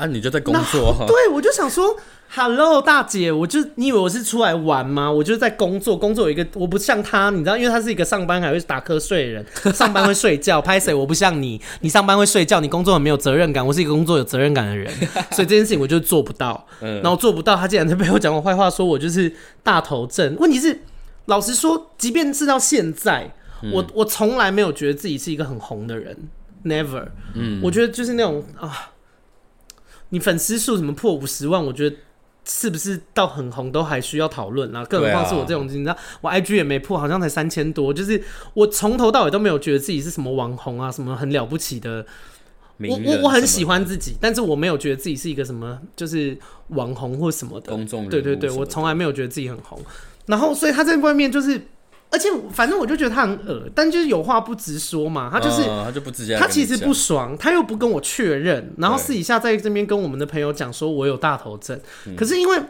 啊，你就在工作？对，我就想说，Hello，大姐，我就你以为我是出来玩吗？我就是在工作，工作有一个我不像他，你知道，因为他是一个上班还会打瞌睡的人，上班会睡觉。拍谁？我不像你，你上班会睡觉，你工作很没有责任感。我是一个工作有责任感的人，所以这件事情我就做不到。嗯然后做不到，他竟然在背后讲我坏话，说我就是大头症。问题是，老实说，即便是到现在，我我从来没有觉得自己是一个很红的人，Never。嗯，我觉得就是那种啊。你粉丝数什么破五十万？我觉得是不是到很红都还需要讨论啊？更何况是我这种，你知道，我 IG 也没破，好像才三千多。就是我从头到尾都没有觉得自己是什么网红啊，什么很了不起的。我我我很喜欢自己，但是我没有觉得自己是一个什么就是网红或什么的公众人物。对对对，我从来没有觉得自己很红。然后，所以他在外面就是。而且反正我就觉得他很恶，但就是有话不直说嘛。他就是、嗯、他就不直接，他其实不爽，他又不跟我确认，然后私底下在这边跟我们的朋友讲说我有大头症。可是因为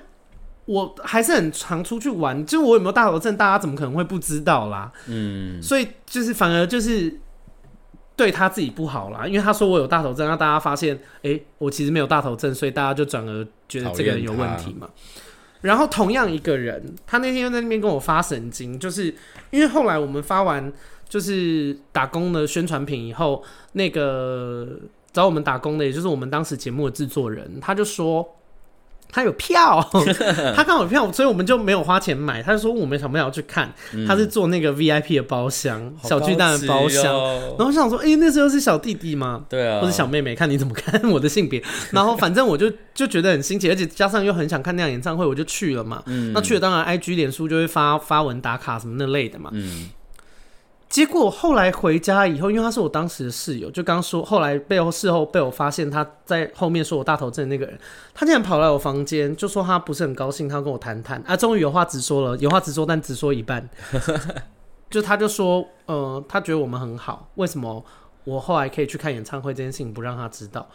我还是很常出去玩，就我有没有大头症，大家怎么可能会不知道啦？嗯，所以就是反而就是对他自己不好啦，因为他说我有大头症，让大家发现，哎、欸，我其实没有大头症，所以大家就转而觉得这个人有问题嘛。然后同样一个人，他那天又在那边跟我发神经，就是因为后来我们发完就是打工的宣传品以后，那个找我们打工的，也就是我们当时节目的制作人，他就说。他有票，他刚好有票，所以我们就没有花钱买。他就说我们想不想要去看？嗯、他是坐那个 VIP 的包厢，哦、小巨蛋的包厢。然后我想说，哎、欸，那时候是小弟弟吗？对啊，或者小妹妹？看你怎么看我的性别。然后反正我就就觉得很新奇，而且加上又很想看那样演唱会，我就去了嘛。嗯、那去了当然 IG 脸书就会发发文打卡什么那类的嘛。嗯结果后来回家以后，因为他是我当时的室友，就刚说后来背后事后被我发现他在后面说我大头症的那个人，他竟然跑来我房间就说他不是很高兴，他要跟我谈谈啊，终于有话直说了，有话直说，但只说一半，就他就说，呃，他觉得我们很好，为什么我后来可以去看演唱会这件事情不让他知道？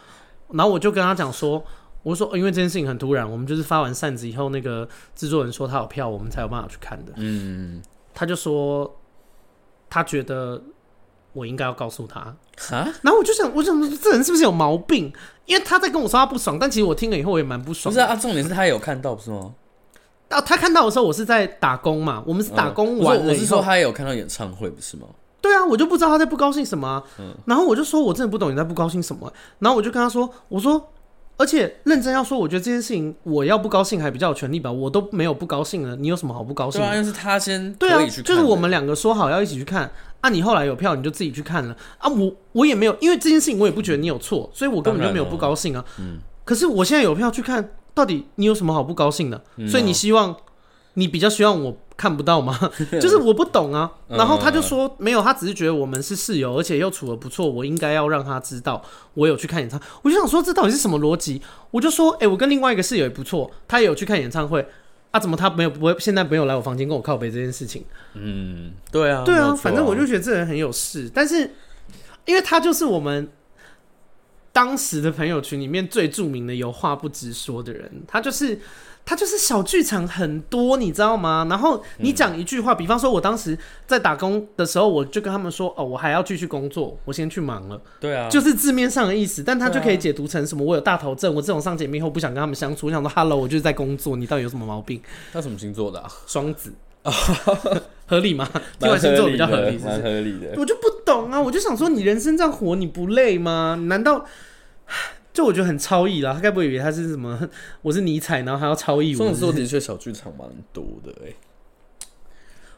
然后我就跟他讲说，我说因为这件事情很突然，我们就是发完扇子以后，那个制作人说他有票，我们才有办法去看的，嗯，他就说。他觉得我应该要告诉他，啊，然后我就想，我想说这人是不是有毛病？因为他在跟我说他不爽，但其实我听了以后我也蛮不爽。不是啊，重点是他也有看到，不是吗？啊，他看到的时候，我是在打工嘛，我们是打工完了以后，我是说他也有看到演唱会，不是吗？对啊，我就不知道他在不高兴什么啊。嗯，然后我就说我真的不懂你在不高兴什么，然后我就跟他说，我说。而且认真要说，我觉得这件事情我要不高兴还比较有权利吧，我都没有不高兴了，你有什么好不高兴的？对啊，是他先对啊，就是我们两个说好要一起去看啊，你后来有票你就自己去看了啊，我我也没有，因为这件事情我也不觉得你有错，所以我根本就没有不高兴啊。嗯，可是我现在有票去看，到底你有什么好不高兴的？所以你希望，你比较希望我。看不到吗？就是我不懂啊。然后他就说没有，他只是觉得我们是室友，而且又处的不错，我应该要让他知道我有去看演唱会。我就想说这到底是什么逻辑？我就说，哎、欸，我跟另外一个室友也不错，他也有去看演唱会啊，怎么他没有不会现在没有来我房间跟我靠北这件事情？嗯，对啊，对啊，反正我就觉得这人很有事，但是因为他就是我们当时的朋友群里面最著名的有话不直说的人，他就是。他就是小剧场很多，你知道吗？然后你讲一句话，嗯、比方说，我当时在打工的时候，我就跟他们说：“哦，我还要继续工作，我先去忙了。”对啊，就是字面上的意思，但他就可以解读成什么？我有大头症，我这种上节目以后不想跟他们相处。我想说，Hello，我就是在工作，你到底有什么毛病？他什么星座的啊？双子，合理吗？听完星座比较合理，蛮合理的。我就不懂啊，我就想说，你人生这样活，你不累吗？难道？就我觉得很超意啦，他该不会以为他是什么？我是尼采，然后还要超意。我？这种时候的确小剧场蛮多的哎、欸。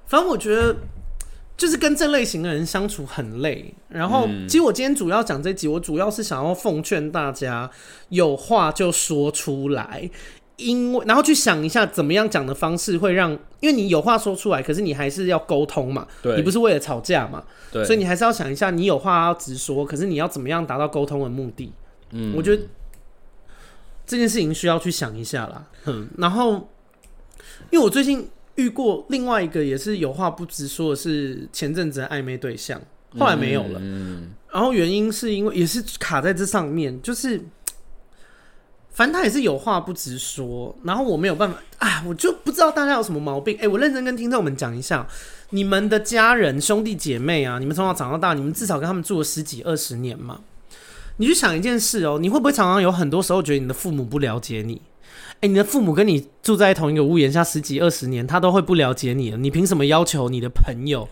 反正我觉得就是跟这类型的人相处很累。然后，其实我今天主要讲这集，我主要是想要奉劝大家，有话就说出来。因为然后去想一下怎么样讲的方式会让，因为你有话说出来，可是你还是要沟通嘛，你不是为了吵架嘛，所以你还是要想一下，你有话要直说，可是你要怎么样达到沟通的目的？嗯，我觉得这件事情需要去想一下啦。嗯，然后因为我最近遇过另外一个也是有话不直说的是前阵子的暧昧对象，后来没有了。嗯，然后原因是因为也是卡在这上面，就是。反正他也是有话不直说，然后我没有办法，啊，我就不知道大家有什么毛病。哎、欸，我认真跟听众们讲一下，你们的家人、兄弟姐妹啊，你们从小长到大，你们至少跟他们住了十几二十年嘛。你去想一件事哦，你会不会常常有很多时候觉得你的父母不了解你？哎、欸，你的父母跟你住在同一个屋檐下十几二十年，他都会不了解你了，你凭什么要求你的朋友？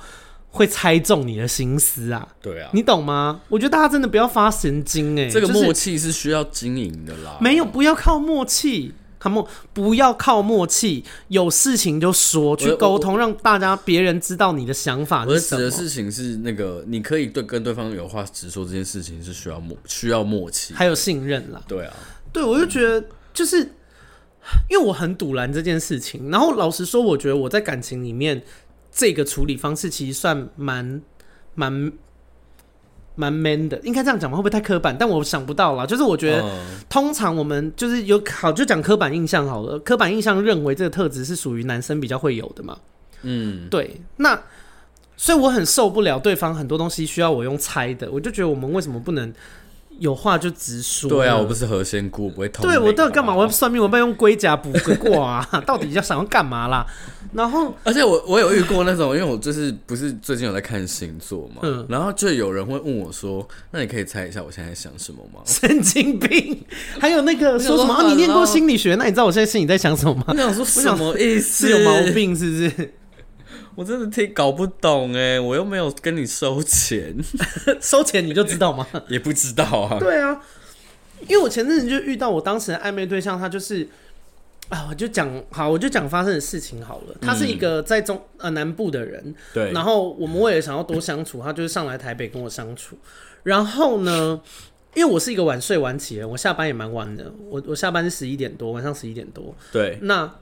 会猜中你的心思啊？对啊，你懂吗？我觉得大家真的不要发神经哎、欸，这个默契是需要经营的啦。没有，不要靠默契，靠默，不要靠默契，有事情就说，去沟通，让大家别人知道你的想法是什么。我指的事情是那个，你可以对跟对方有话直说，这件事情是需要默，需要默契，还有信任啦。对啊，对，我就觉得就是因为我很堵拦这件事情，然后老实说，我觉得我在感情里面。这个处理方式其实算蛮蛮蛮 man 的，应该这样讲吗？会不会太刻板？但我想不到啦。就是我觉得，通常我们就是有好就讲刻板印象好了。刻板印象认为这个特质是属于男生比较会有的嘛。嗯，对。那所以我很受不了对方很多东西需要我用猜的，我就觉得我们为什么不能？有话就直说。对啊，我不是何仙姑，我不会通。对，我到底干嘛？我要算命，我要用龟甲补个卦啊？到底要想要干嘛啦？然后，而且我我有遇过那种，因为我就是不是最近有在看星座嘛，嗯，然后就有人会问我说：“那你可以猜一下我现在在想什么吗？”神经病！还有那个说什么？啊、你念过心理学？那你知道我现在心里在想什么吗？我想说什么意思？是有毛病是不是？我真的听搞不懂哎，我又没有跟你收钱，收钱你就知道吗？也不知道啊。对啊，因为我前阵子就遇到我当时的暧昧对象，他就是啊，我就讲好，我就讲发生的事情好了。他是一个在中呃南部的人，对。然后我们为了想要多相处，他就是上来台北跟我相处。然后呢，因为我是一个晚睡晚起的人，我下班也蛮晚的，我我下班是十一点多，晚上十一点多。对，那。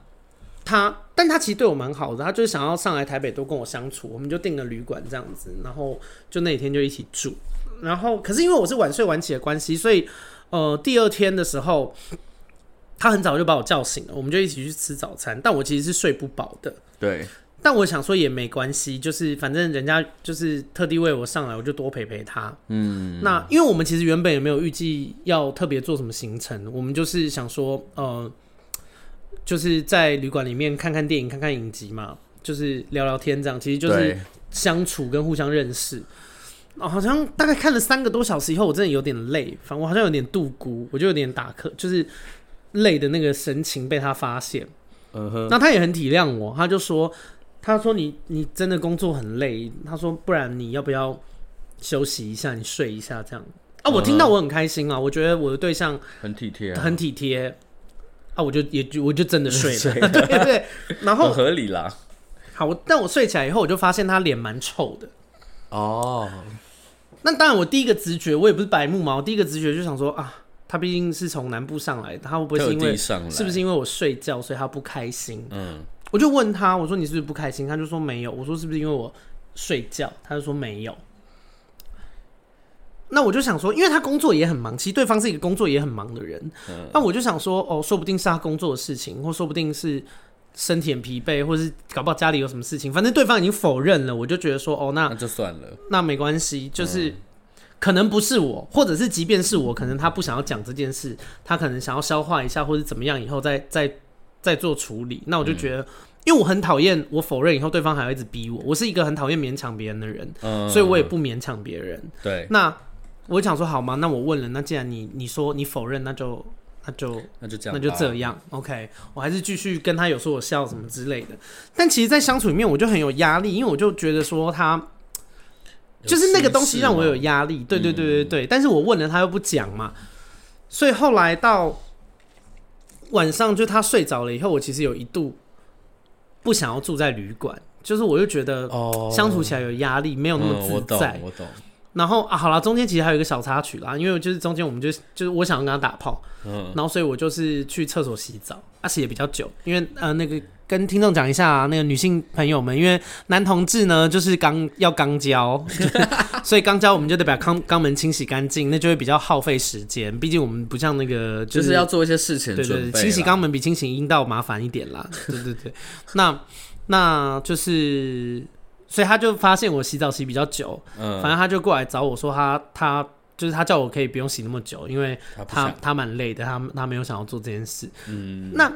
他，但他其实对我蛮好的，他就是想要上来台北多跟我相处，我们就订了旅馆这样子，然后就那一天就一起住，然后可是因为我是晚睡晚起的关系，所以呃第二天的时候，他很早就把我叫醒了，我们就一起去吃早餐，但我其实是睡不饱的，对，但我想说也没关系，就是反正人家就是特地为我上来，我就多陪陪他，嗯，那因为我们其实原本也没有预计要特别做什么行程，我们就是想说呃。就是在旅馆里面看看电影、看看影集嘛，就是聊聊天这样，其实就是相处跟互相认识。哦，好像大概看了三个多小时以后，我真的有点累，反正我好像有点度孤，我就有点打瞌，就是累的那个神情被他发现。嗯哼，那他也很体谅我，他就说：“他说你你真的工作很累，他说不然你要不要休息一下，你睡一下这样。”啊，我听到我很开心啊，我觉得我的对象很体贴，很体贴。啊，我就也就我就真的睡了，睡了 对对，然后合理啦。好，但我睡起来以后，我就发现他脸蛮臭的。哦，那当然，我第一个直觉，我也不是白目嘛，我第一个直觉就想说啊，他毕竟是从南部上来的，他会不会是因为是不是因为我睡觉，所以他不开心？嗯，我就问他，我说你是不是不开心？他就说没有。我说是不是因为我睡觉？他就说没有。那我就想说，因为他工作也很忙，其实对方是一个工作也很忙的人。嗯、那我就想说，哦，说不定是他工作的事情，或说不定是身体很疲惫，或是搞不好家里有什么事情。反正对方已经否认了，我就觉得说，哦，那那就算了，那没关系，就是、嗯、可能不是我，或者是即便是我，可能他不想要讲这件事，他可能想要消化一下，或者怎么样，以后再再再做处理。那我就觉得，嗯、因为我很讨厌我否认以后，对方还会一直逼我。我是一个很讨厌勉强别人的人，嗯、所以我也不勉强别人。对，那。我想说好吗？那我问了，那既然你你说你否认，那就那就那就这样，那就这样。OK，我还是继续跟他有说有笑什么之类的。但其实，在相处里面，我就很有压力，因为我就觉得说他就是那个东西让我有压力。对对对对对。但是我问了，他又不讲嘛。所以后来到晚上，就他睡着了以后，我其实有一度不想要住在旅馆，就是我就觉得相处起来有压力，没有那么自在。我懂，我懂。然后啊，好了，中间其实还有一个小插曲啦，因为就是中间我们就就是我想要跟他打炮，嗯，然后所以我就是去厕所洗澡，而且也比较久，因为呃那个跟听众讲一下、啊，那个女性朋友们，因为男同志呢就是肛要肛交，所以肛交我们就得把肛肛门清洗干净，那就会比较耗费时间，毕竟我们不像那个、就是、就是要做一些事情，对对对，清洗肛门比清洗阴道麻烦一点啦，对对对，那那就是。所以他就发现我洗澡洗比较久，嗯，反正他就过来找我说他他就是他叫我可以不用洗那么久，因为他他蛮累的，他他没有想要做这件事。嗯，那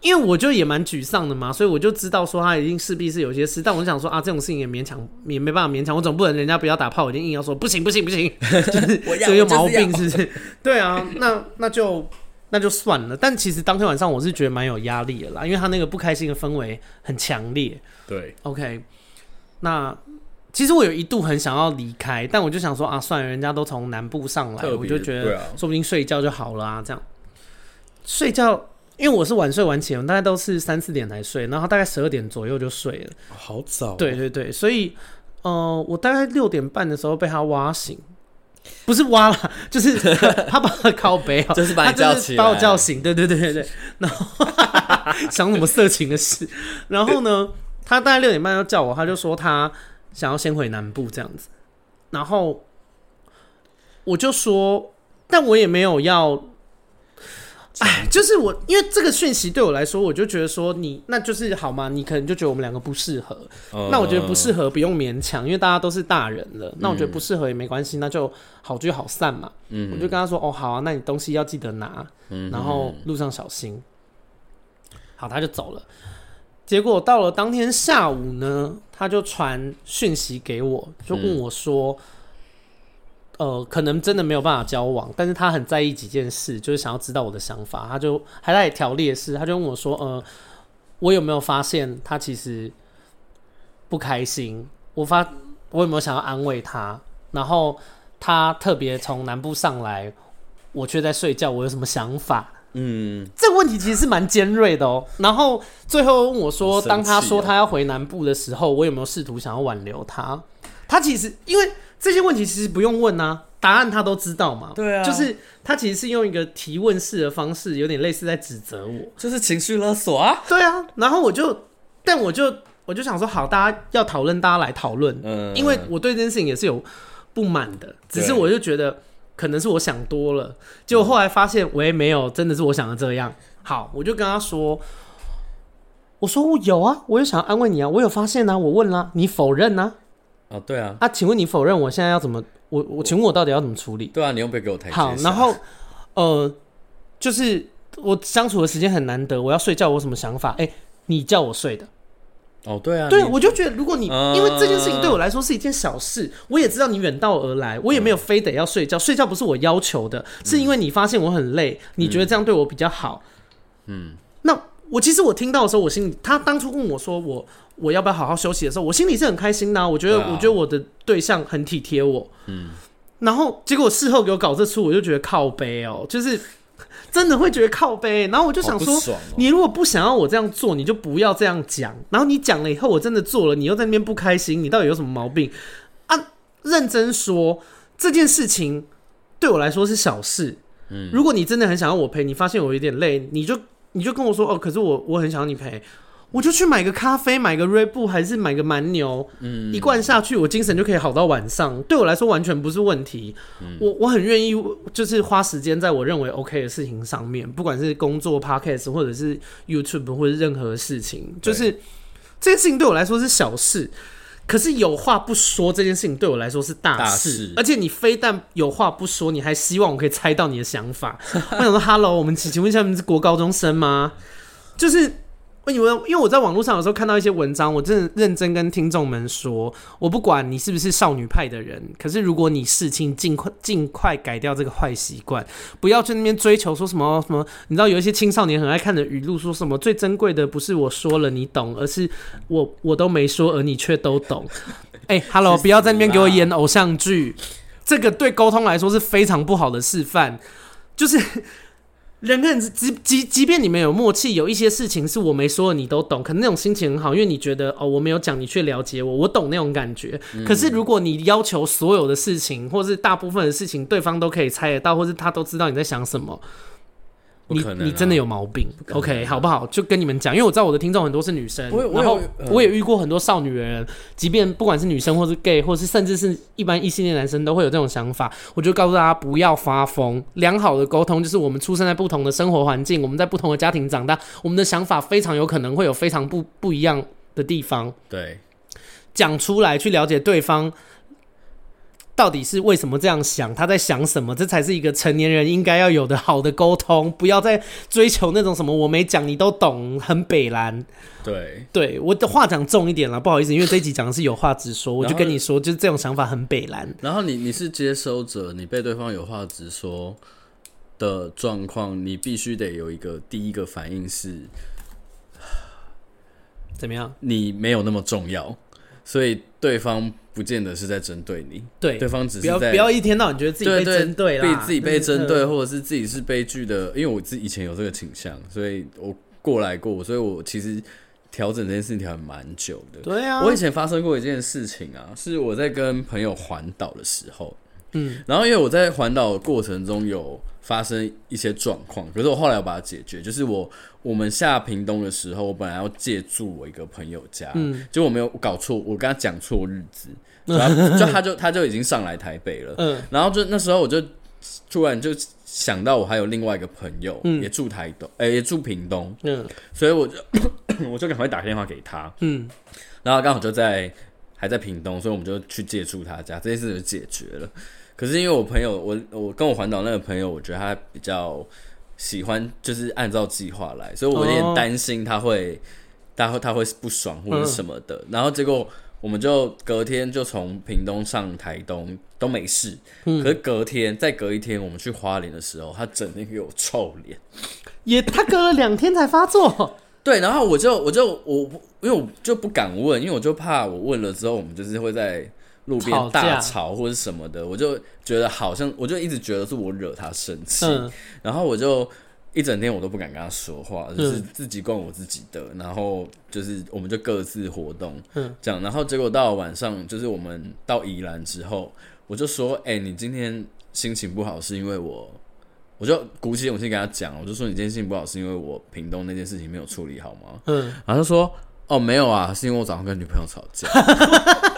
因为我就也蛮沮丧的嘛，所以我就知道说他一定势必是有些事，但我就想说啊，这种事情也勉强也没办法勉强，我总不能人家不要打炮，我就硬要说不行不行不行，就是这个有毛病是不是？对啊，那那就那就算了。但其实当天晚上我是觉得蛮有压力的啦，因为他那个不开心的氛围很强烈。对，OK。那其实我有一度很想要离开，但我就想说啊，算了，人家都从南部上来，我就觉得说不定睡觉就好了啊。这样睡觉，因为我是晚睡晚起，我大概都是三四点才睡，然后大概十二点左右就睡了。好早。对对对，所以呃，我大概六点半的时候被他挖醒，不是挖了，就是 他把他靠背，就是把你叫起，把我叫醒。对对对对对，然后 想什么色情的事，然后呢？他大概六点半要叫我，他就说他想要先回南部这样子，然后我就说，但我也没有要，哎，就是我因为这个讯息对我来说，我就觉得说你那就是好吗？你可能就觉得我们两个不适合，那我觉得不适合不用勉强，因为大家都是大人了，那我觉得不适合也没关系，那就好聚好散嘛。嗯我就跟他说哦好啊，那你东西要记得拿，然后路上小心。好，他就走了。结果到了当天下午呢，他就传讯息给我，就问我说：“嗯、呃，可能真的没有办法交往，但是他很在意几件事，就是想要知道我的想法。他就还在条列式，他就问我说：‘呃，我有没有发现他其实不开心？我发我有没有想要安慰他？然后他特别从南部上来，我却在睡觉，我有什么想法？’”嗯，这个问题其实是蛮尖锐的哦。然后最后问我说，当他说他要回南部的时候，我有没有试图想要挽留他？他其实因为这些问题其实不用问啊，答案他都知道嘛。对啊，就是他其实是用一个提问式的方式，有点类似在指责我，就是情绪勒索啊。对啊，然后我就，但我就我就想说，好，大家要讨论，大家来讨论。嗯，因为我对这件事情也是有不满的，只是我就觉得。可能是我想多了，结果后来发现我也没有，真的是我想的这样。好，我就跟他说：“我说我有啊，我有想要安慰你啊，我有发现啊，我问了，你否认呢？哦，对啊，啊，请问你否认，我现在要怎么？我我请问我到底要怎么处理？对啊，你用不给我台阶。好，然后呃，就是我相处的时间很难得，我要睡觉，我有什么想法？哎、欸，你叫我睡的。哦，对啊，对，我就觉得，如果你、呃、因为这件事情对我来说是一件小事，我也知道你远道而来，我也没有非得要睡觉，嗯、睡觉不是我要求的，是因为你发现我很累，嗯、你觉得这样对我比较好。嗯，那我其实我听到的时候，我心里，他当初问我说我我要不要好好休息的时候，我心里是很开心的、啊，我觉得、啊、我觉得我的对象很体贴我。嗯，然后结果事后给我搞这出，我就觉得靠背哦，就是。真的会觉得靠背，然后我就想说，哦、你如果不想要我这样做，你就不要这样讲。然后你讲了以后，我真的做了，你又在那边不开心，你到底有什么毛病啊？认真说，这件事情对我来说是小事。嗯，如果你真的很想要我陪，你发现我有点累，你就你就跟我说哦，可是我我很想要你陪。我就去买个咖啡，买个瑞布还是买个蛮牛，嗯，一罐下去，我精神就可以好到晚上。对我来说完全不是问题。嗯、我我很愿意，就是花时间在我认为 OK 的事情上面，不管是工作、Podcast，或者是 YouTube，或者任何事情，就是这件事情对我来说是小事。可是有话不说，这件事情对我来说是大事。大事而且你非但有话不说，你还希望我可以猜到你的想法。我想说，Hello，我们请请问一下，是国高中生吗？就是。我以为，因为我在网络上有时候看到一些文章，我真的认真跟听众们说，我不管你是不是少女派的人，可是如果你事情尽快尽快改掉这个坏习惯，不要去那边追求说什么什么，你知道有一些青少年很爱看的语录，说什么最珍贵的不是我说了你懂，而是我我都没说，而你却都懂。哎、欸、，Hello，不要在那边给我演偶像剧，这个对沟通来说是非常不好的示范，就是。人跟人即即即便你们有默契，有一些事情是我没说的，你都懂，可能那种心情很好，因为你觉得哦，我没有讲，你却了解我，我懂那种感觉。嗯、可是如果你要求所有的事情，或是大部分的事情，对方都可以猜得到，或是他都知道你在想什么。你你真的有毛病，OK 好不好？就跟你们讲，因为我知道我的听众很多是女生，然后我也遇过很多少女的人，即便不管是女生或是 gay，或是甚至是一般异性恋男生，都会有这种想法。我就告诉大家不要发疯，良好的沟通就是我们出生在不同的生活环境，我们在不同的家庭长大，我们的想法非常有可能会有非常不不一样的地方。对，讲出来去了解对方。到底是为什么这样想？他在想什么？这才是一个成年人应该要有的好的沟通。不要再追求那种什么我没讲你都懂，很北蓝。对，对，我的话讲重一点了，不好意思，因为这一集讲的是有话直说，我就跟你说，就是这种想法很北蓝。然后你你是接收者，你被对方有话直说的状况，你必须得有一个第一个反应是怎么样？你没有那么重要，所以对方。不见得是在针对你，对，对方只是不要不要一天到晚觉得自己被针对了，被自己被针对，或者是自己是悲剧的。因为我自己以前有这个倾向，所以我过来过，所以我其实调整这件事情调蛮久的。对啊，我以前发生过一件事情啊，是我在跟朋友环岛的时候，嗯，然后因为我在环岛的过程中有发生一些状况，可是我后来我把它解决，就是我。我们下屏东的时候，我本来要借住我一个朋友家，嗯，结果我没有搞错，我跟他讲错日子，然 后就他就他就已经上来台北了，嗯，然后就那时候我就突然就想到我还有另外一个朋友，嗯，也住台东，哎，也住屏东，嗯，所以我就 我就赶快打电话给他，嗯，然后刚好就在还在屏东，所以我们就去借住他家，这件事就解决了。可是因为我朋友，我我跟我环岛那个朋友，我觉得他比较。喜欢就是按照计划来，所以我有点担心他会，他会他会不爽或者什么的。嗯、然后结果我们就隔天就从屏东上台东都没事，嗯、可是隔天再隔一天我们去花莲的时候，他整天给我臭脸，也他隔了两天才发作。对，然后我就我就我因为我就不敢问，因为我就怕我问了之后，我们就是会在。路边大吵或者什么的，我就觉得好像，我就一直觉得是我惹他生气，嗯、然后我就一整天我都不敢跟他说话，就是自己逛我自己的，嗯、然后就是我们就各自活动，嗯，这样，然后结果到了晚上，就是我们到宜兰之后，我就说，哎、欸，你今天心情不好是因为我，我就鼓起勇气跟他讲，我就说你今天心情不好是因为我屏东那件事情没有处理好吗？嗯，然后他说。哦，没有啊，是因为我早上跟女朋友吵架，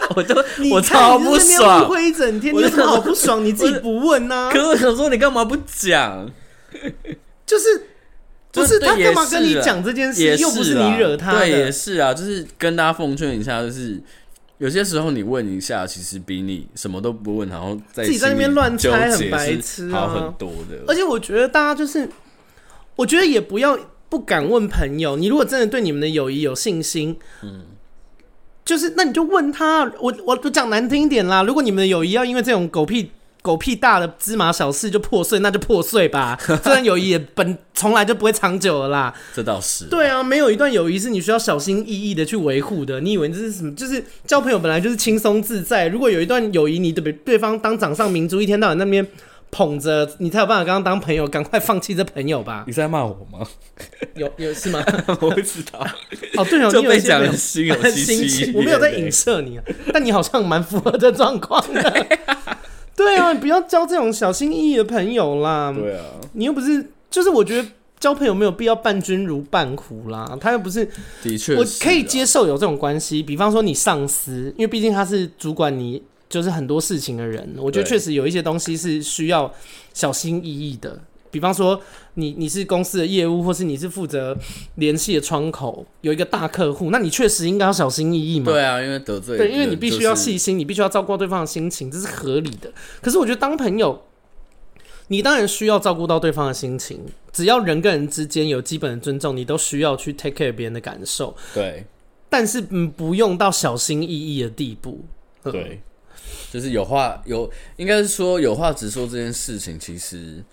我就我超不爽，误会一整天，你有什么好不爽？你自己不问呢？可是我想说，你干嘛不讲？就是就是他干嘛跟你讲这件事？又不是你惹他的，对，也是啊。就是跟大家奉劝一下，就是有些时候你问一下，其实比你什么都不问，然后自己在那边乱猜很白痴，好很多的。而且我觉得大家就是，我觉得也不要。不敢问朋友，你如果真的对你们的友谊有信心，嗯，就是那你就问他。我我我讲难听一点啦，如果你们的友谊要因为这种狗屁狗屁大的芝麻小事就破碎，那就破碎吧。这段友谊也本从来就不会长久了啦。这倒是。对啊，没有一段友谊是你需要小心翼翼的去维护的。你以为这是什么？就是交朋友本来就是轻松自在。如果有一段友谊，你对对方当掌上明珠，一天到晚那边。捧着你才有办法跟他当朋友，赶快放弃这朋友吧。你是在骂我吗？有有是吗？我不知道。哦，对哦，就被讲的心有戚戚。我没有在影射你啊，但你好像蛮符合这状况的。对啊，你不要交这种小心翼翼的朋友啦。对啊，你又不是，就是我觉得交朋友没有必要伴君如伴虎啦。他又不是，的确，我可以接受有这种关系。比方说你上司，因为毕竟他是主管你。就是很多事情的人，我觉得确实有一些东西是需要小心翼翼的。比方说你，你你是公司的业务，或是你是负责联系的窗口，有一个大客户，那你确实应该要小心翼翼嘛。对啊，因为得罪，对，因为你必须要细心，你必须要照顾对方的心情，这是合理的。可是我觉得当朋友，你当然需要照顾到对方的心情。只要人跟人之间有基本的尊重，你都需要去 take care 别人的感受。对，但是嗯，不用到小心翼翼的地步。对。就是有话有，应该是说有话直说这件事情，其实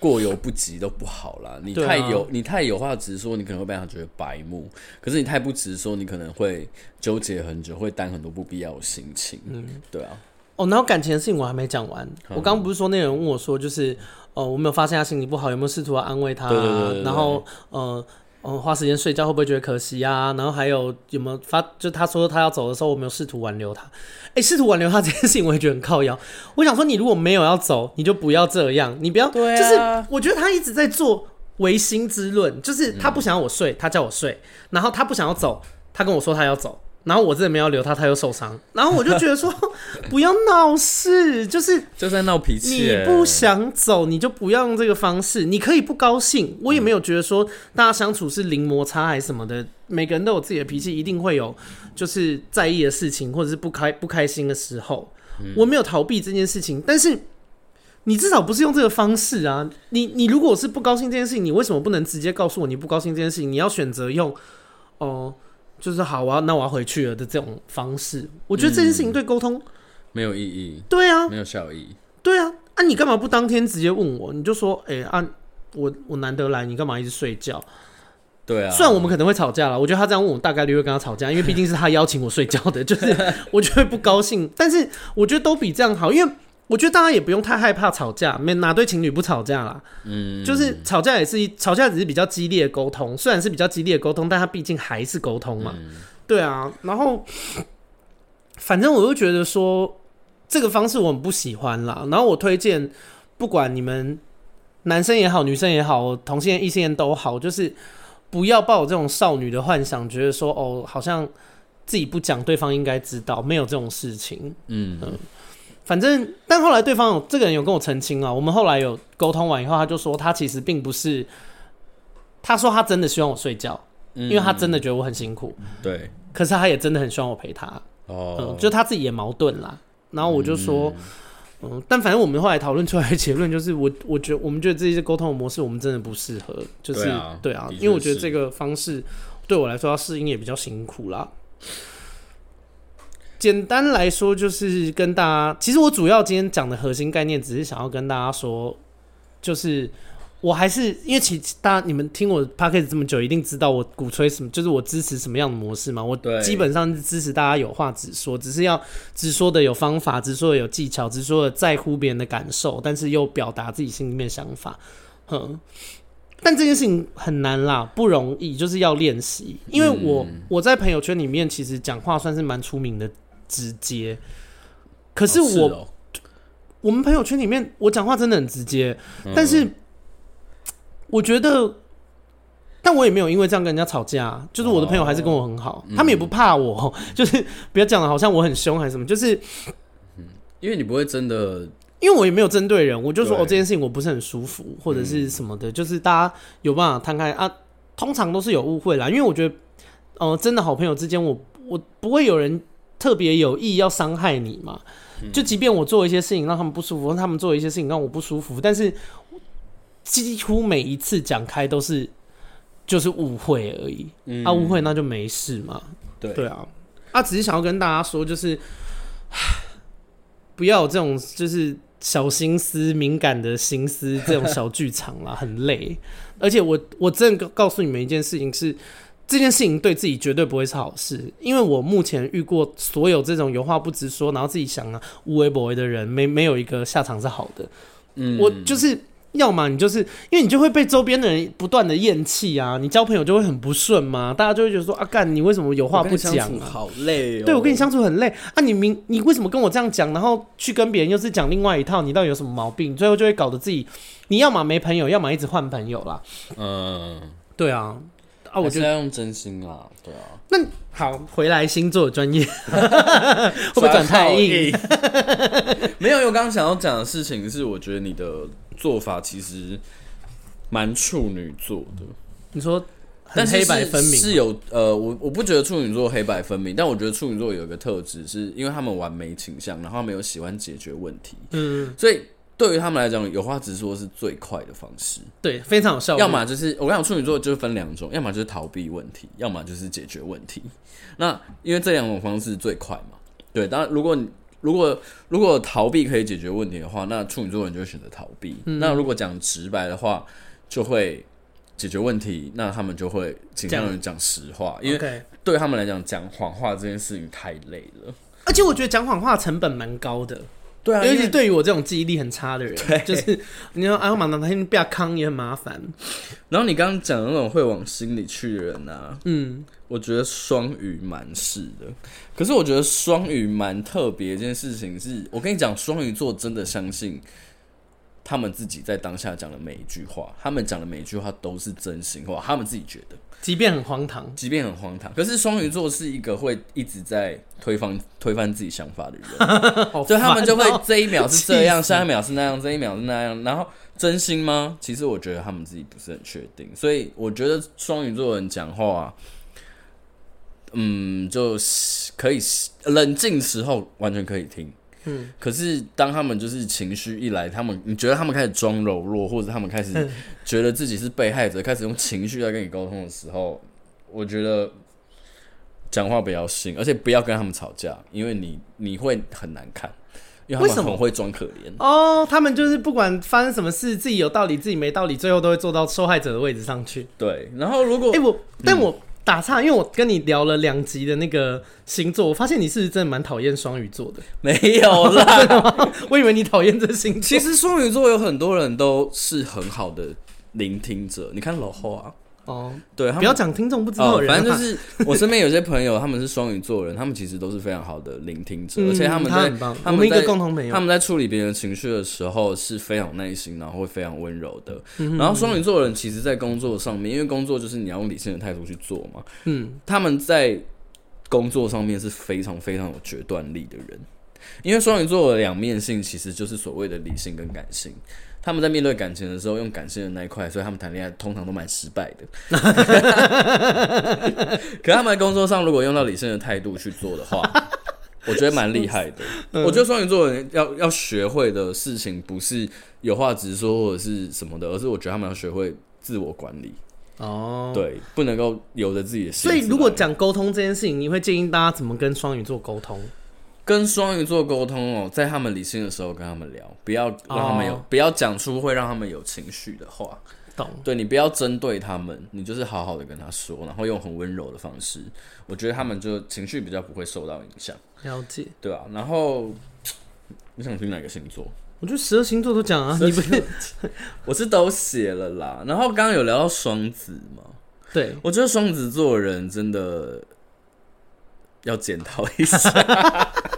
过犹不及都不好啦。你太有，啊、你太有话直说，你可能会被他觉得白目；可是你太不直说，你可能会纠结很久，会担很多不必要的心情。嗯，对啊。哦，然后感情的事情我还没讲完。嗯、我刚刚不是说那个人问我说，就是呃，我没有发现他心情不好，有没有试图要安慰他、啊？对对对对对，然后呃。嗯，花时间睡觉会不会觉得可惜啊？然后还有有没有发？就他说他要走的时候，我没有试图挽留他。哎、欸，试图挽留他这件事情，我也觉得很靠腰。我想说，你如果没有要走，你就不要这样，你不要。对啊。就是我觉得他一直在做唯心之论，就是他不想要我睡，他叫我睡，然后他不想要走，他跟我说他要走。然后我真的没有留他，他又受伤。然后我就觉得说，不要闹事，就是就在闹脾气。你不想走，你就不要用这个方式。你可以不高兴，我也没有觉得说大家相处是零摩擦还是什么的。每个人都有自己的脾气，一定会有就是在意的事情，或者是不开不开心的时候。我没有逃避这件事情，但是你至少不是用这个方式啊。你你如果是不高兴这件事情，你为什么不能直接告诉我你不高兴这件事情？你要选择用哦。呃就是好啊，那我要回去了的这种方式，我觉得这件事情对沟通、嗯、没有意义。对啊，没有效益。对啊，啊，你干嘛不当天直接问我？你就说，哎、欸，啊，我我难得来，你干嘛一直睡觉？对啊。虽然我们可能会吵架了，我觉得他这样问我，大概率会跟他吵架，因为毕竟是他邀请我睡觉的，就是 我就会不高兴。但是我觉得都比这样好，因为。我觉得大家也不用太害怕吵架，没哪对情侣不吵架啦。嗯，就是吵架也是一吵架，只是比较激烈的沟通。虽然是比较激烈的沟通，但它毕竟还是沟通嘛。嗯、对啊，然后反正我就觉得说这个方式我很不喜欢啦。然后我推荐，不管你们男生也好，女生也好，同性恋、异性恋都好，就是不要抱有这种少女的幻想，觉得说哦，好像自己不讲，对方应该知道，没有这种事情。嗯嗯。反正，但后来对方有这个人有跟我澄清啊。我们后来有沟通完以后，他就说他其实并不是，他说他真的希望我睡觉，因为他真的觉得我很辛苦。对，可是他也真的很希望我陪他。哦，嗯，就他自己也矛盾啦。然后我就说，嗯，但反正我们后来讨论出来的结论就是我，我我觉得我们觉得这些沟通的模式我们真的不适合，就是对啊，因为我觉得这个方式对我来说要适应也比较辛苦啦。简单来说，就是跟大家，其实我主要今天讲的核心概念，只是想要跟大家说，就是我还是因为其实大家你们听我 podcast 这么久，一定知道我鼓吹什么，就是我支持什么样的模式嘛。我基本上是支持大家有话直说，只是要直说的有方法，直说的有技巧，直说的在乎别人的感受，但是又表达自己心里面想法。哼，但这件事情很难啦，不容易，就是要练习。因为我我在朋友圈里面其实讲话算是蛮出名的。直接，可是我，我们朋友圈里面，我讲话真的很直接，嗯、但是我觉得，但我也没有因为这样跟人家吵架，就是我的朋友还是跟我很好，哦、他们也不怕我，嗯、就是不要讲的好像我很凶还是什么，就是，因为你不会真的，因为我也没有针对人，我就说哦，这件事情我不是很舒服，或者是什么的，嗯、就是大家有办法摊开啊，通常都是有误会啦，因为我觉得，哦、呃，真的好朋友之间，我我不会有人。特别有意要伤害你嘛？就即便我做一些事情让他们不舒服，他们做一些事情让我不舒服，但是几乎每一次讲开都是就是误会而已。嗯、啊，误会那就没事嘛。对对啊，啊，只是想要跟大家说，就是 不要有这种就是小心思、敏感的心思这种小剧场啦，很累。而且我我真的告诉你们一件事情是。这件事情对自己绝对不会是好事，因为我目前遇过所有这种有话不直说，然后自己想啊无为不为的人，没没有一个下场是好的。嗯，我就是要么你就是因为你就会被周边的人不断的厌弃啊，你交朋友就会很不顺嘛，大家就会觉得说啊干你为什么有话不讲啊？好累哦。对，我跟你相处很累啊，你明你为什么跟我这样讲，然后去跟别人又是讲另外一套，你到底有什么毛病？最后就会搞得自己你要么没朋友，要么一直换朋友啦。嗯，对啊。啊，我觉得要用真心啦，对啊。那好，回来星座专业，会不会转太硬？没有，我刚刚想要讲的事情是，我觉得你的做法其实蛮处女座的。你说，但黑白分明是，是有呃，我我不觉得处女座黑白分明，但我觉得处女座有一个特质，是因为他们完美倾向，然后他们有喜欢解决问题，嗯，所以。对于他们来讲，有话直说是最快的方式。对，非常有效果。要么就是我跟你讲，处女座就是分两种，要么就是逃避问题，要么就是解决问题。那因为这两种方式最快嘛。对，当然如果你如果如果逃避可以解决问题的话，那处女座人就会选择逃避。嗯、那如果讲直白的话，就会解决问题，那他们就会倾向于讲实话，因为对他们来讲，讲谎话这件事情太累了。而且我觉得讲谎话成本蛮高的。对啊，尤其对于我这种记忆力很差的人，对就是你要阿马当天不要康也很麻烦。然后你刚刚讲的那种会往心里去的人啊，嗯，我觉得双鱼蛮是的。可是我觉得双鱼蛮特别一件事情是，我跟你讲，双鱼座真的相信他们自己在当下讲的每一句话，他们讲的每一句话都是真心话，他们自己觉得。即便很荒唐，即便很荒唐，可是双鱼座是一个会一直在推翻推翻自己想法的人，喔、就他们就会这一秒是这样，下一秒是那样，这一秒是那样，然后真心吗？其实我觉得他们自己不是很确定，所以我觉得双鱼座人讲话、啊，嗯，就可以冷静时候完全可以听。嗯，可是当他们就是情绪一来，他们你觉得他们开始装柔弱，或者他们开始觉得自己是被害者，开始用情绪来跟你沟通的时候，我觉得讲话不要信，而且不要跟他们吵架，因为你你会很难看，因为他们很会装可怜哦。他们就是不管发生什么事，自己有道理，自己没道理，最后都会坐到受害者的位置上去。对，然后如果哎、欸、我，但我。嗯打岔，因为我跟你聊了两集的那个星座，我发现你是真的蛮讨厌双鱼座的？没有啦，我以为你讨厌这星座。其实双鱼座有很多人都是很好的聆听者，你看老后啊。哦，对，不要讲听众不知道人、啊哦。反正就是 我身边有些朋友，他们是双鱼座人，他们其实都是非常好的聆听者，嗯、而且他们在他，他们一个共同朋友，他们在处理别人情绪的时候是非常耐心，然后会非常温柔的。嗯、然后双鱼座人其实，在工作上面，因为工作就是你要用理性的态度去做嘛。嗯，他们在工作上面是非常非常有决断力的人，因为双鱼座的两面性其实就是所谓的理性跟感性。他们在面对感情的时候，用感性的那一块，所以他们谈恋爱通常都蛮失败的。可他们在工作上，如果用到理性的态度去做的话，我觉得蛮厉害的。我觉得双鱼座人要要学会的事情，不是有话直说或者是什么的，而是我觉得他们要学会自我管理。哦，对，不能够由着自己的心。所以，如果讲沟通这件事情，你会建议大家怎么跟双鱼座沟通？跟双鱼座沟通哦，在他们理性的时候跟他们聊，不要让他们有，oh. 不要讲出会让他们有情绪的话。懂？对，你不要针对他们，你就是好好的跟他说，然后用很温柔的方式，我觉得他们就情绪比较不会受到影响。了解，对啊。然后你想听哪个星座？我觉得十二星座都讲啊，你不是？我是都写了啦。然后刚刚有聊到双子嘛？对，我觉得双子座的人真的。要检讨一下，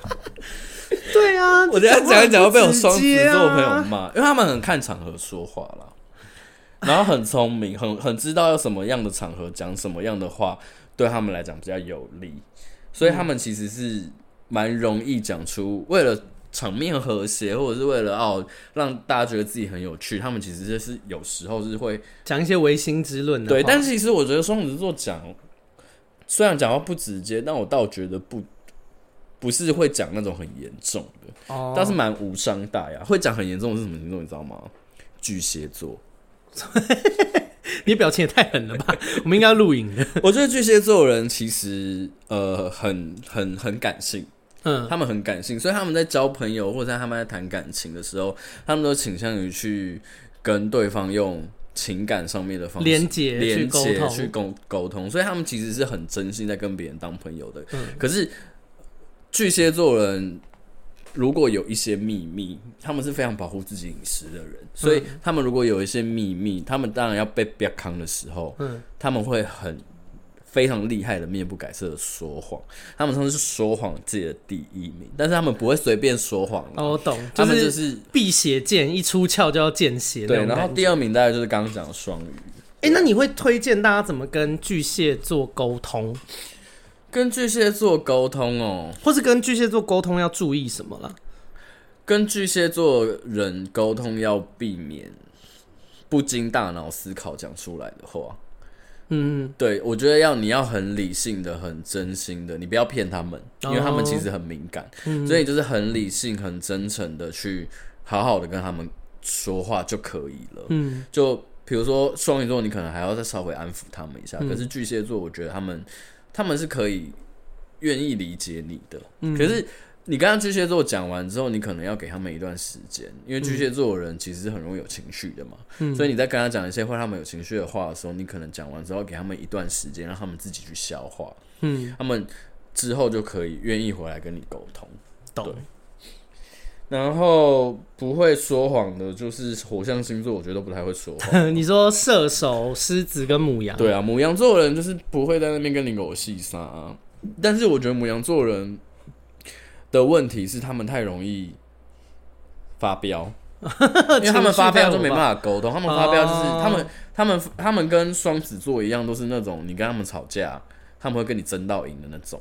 对啊，我等下讲一讲会被我双子座朋友骂，因为他们很看场合说话啦，然后很聪明，很很知道要什么样的场合讲什么样的话，对他们来讲比较有利，所以他们其实是蛮容易讲出为了场面和谐，或者是为了哦让大家觉得自己很有趣，他们其实就是有时候是会讲一些唯心之论的。对，但是其实我觉得双子座讲。虽然讲话不直接，但我倒觉得不不是会讲那种很严重的，哦，但是蛮无伤大雅。会讲很严重的是什么星座？你知道吗？巨蟹座。你表情也太狠了吧！我们应该要录影的。我觉得巨蟹座人其实呃很很很感性，嗯，他们很感性，所以他们在交朋友或者他们在谈感情的时候，他们都倾向于去跟对方用。情感上面的方式连接、连接去沟沟通，所以他们其实是很真心在跟别人当朋友的。嗯，可是巨蟹座人如果有一些秘密，他们是非常保护自己隐私的人，所以他们如果有一些秘密，他们当然要被别扛的时候，嗯，他们会很。非常厉害的面不改色的说谎，他们说是说谎界的第一名，但是他们不会随便说谎。哦，我懂，他们就是辟邪剑一出鞘就要见血。对，然后第二名大概就是刚刚讲的双鱼。哎、欸，那你会推荐大家怎么跟巨蟹座沟通？跟巨蟹座沟通哦，或是跟巨蟹座沟通要注意什么啦？跟巨蟹座人沟通要避免不经大脑思考讲出来的话。嗯，对，我觉得要你要很理性的、很真心的，你不要骗他们，因为他们其实很敏感，哦、所以就是很理性、很真诚的去好好的跟他们说话就可以了。嗯，就比如说双鱼座，你可能还要再稍微安抚他们一下，嗯、可是巨蟹座，我觉得他们他们是可以愿意理解你的，嗯、可是。你刚刚巨蟹座讲完之后，你可能要给他们一段时间，因为巨蟹座的人其实是很容易有情绪的嘛，嗯、所以你在跟他讲一些会他们有情绪的话的时候，你可能讲完之后给他们一段时间，让他们自己去消化。嗯，他们之后就可以愿意回来跟你沟通。懂。然后不会说谎的，就是火象星座，我觉得都不太会说谎。你说射手、狮子跟母羊，对啊，母羊座人就是不会在那边跟你狗戏杀啊。但是我觉得母羊座人的问题是，他们太容易发飙，因为他们发飙就没办法沟通。他们发飙就是他们、他们、他们跟双子座一样，都是那种你跟他们吵架，他们会跟你争到赢的那种。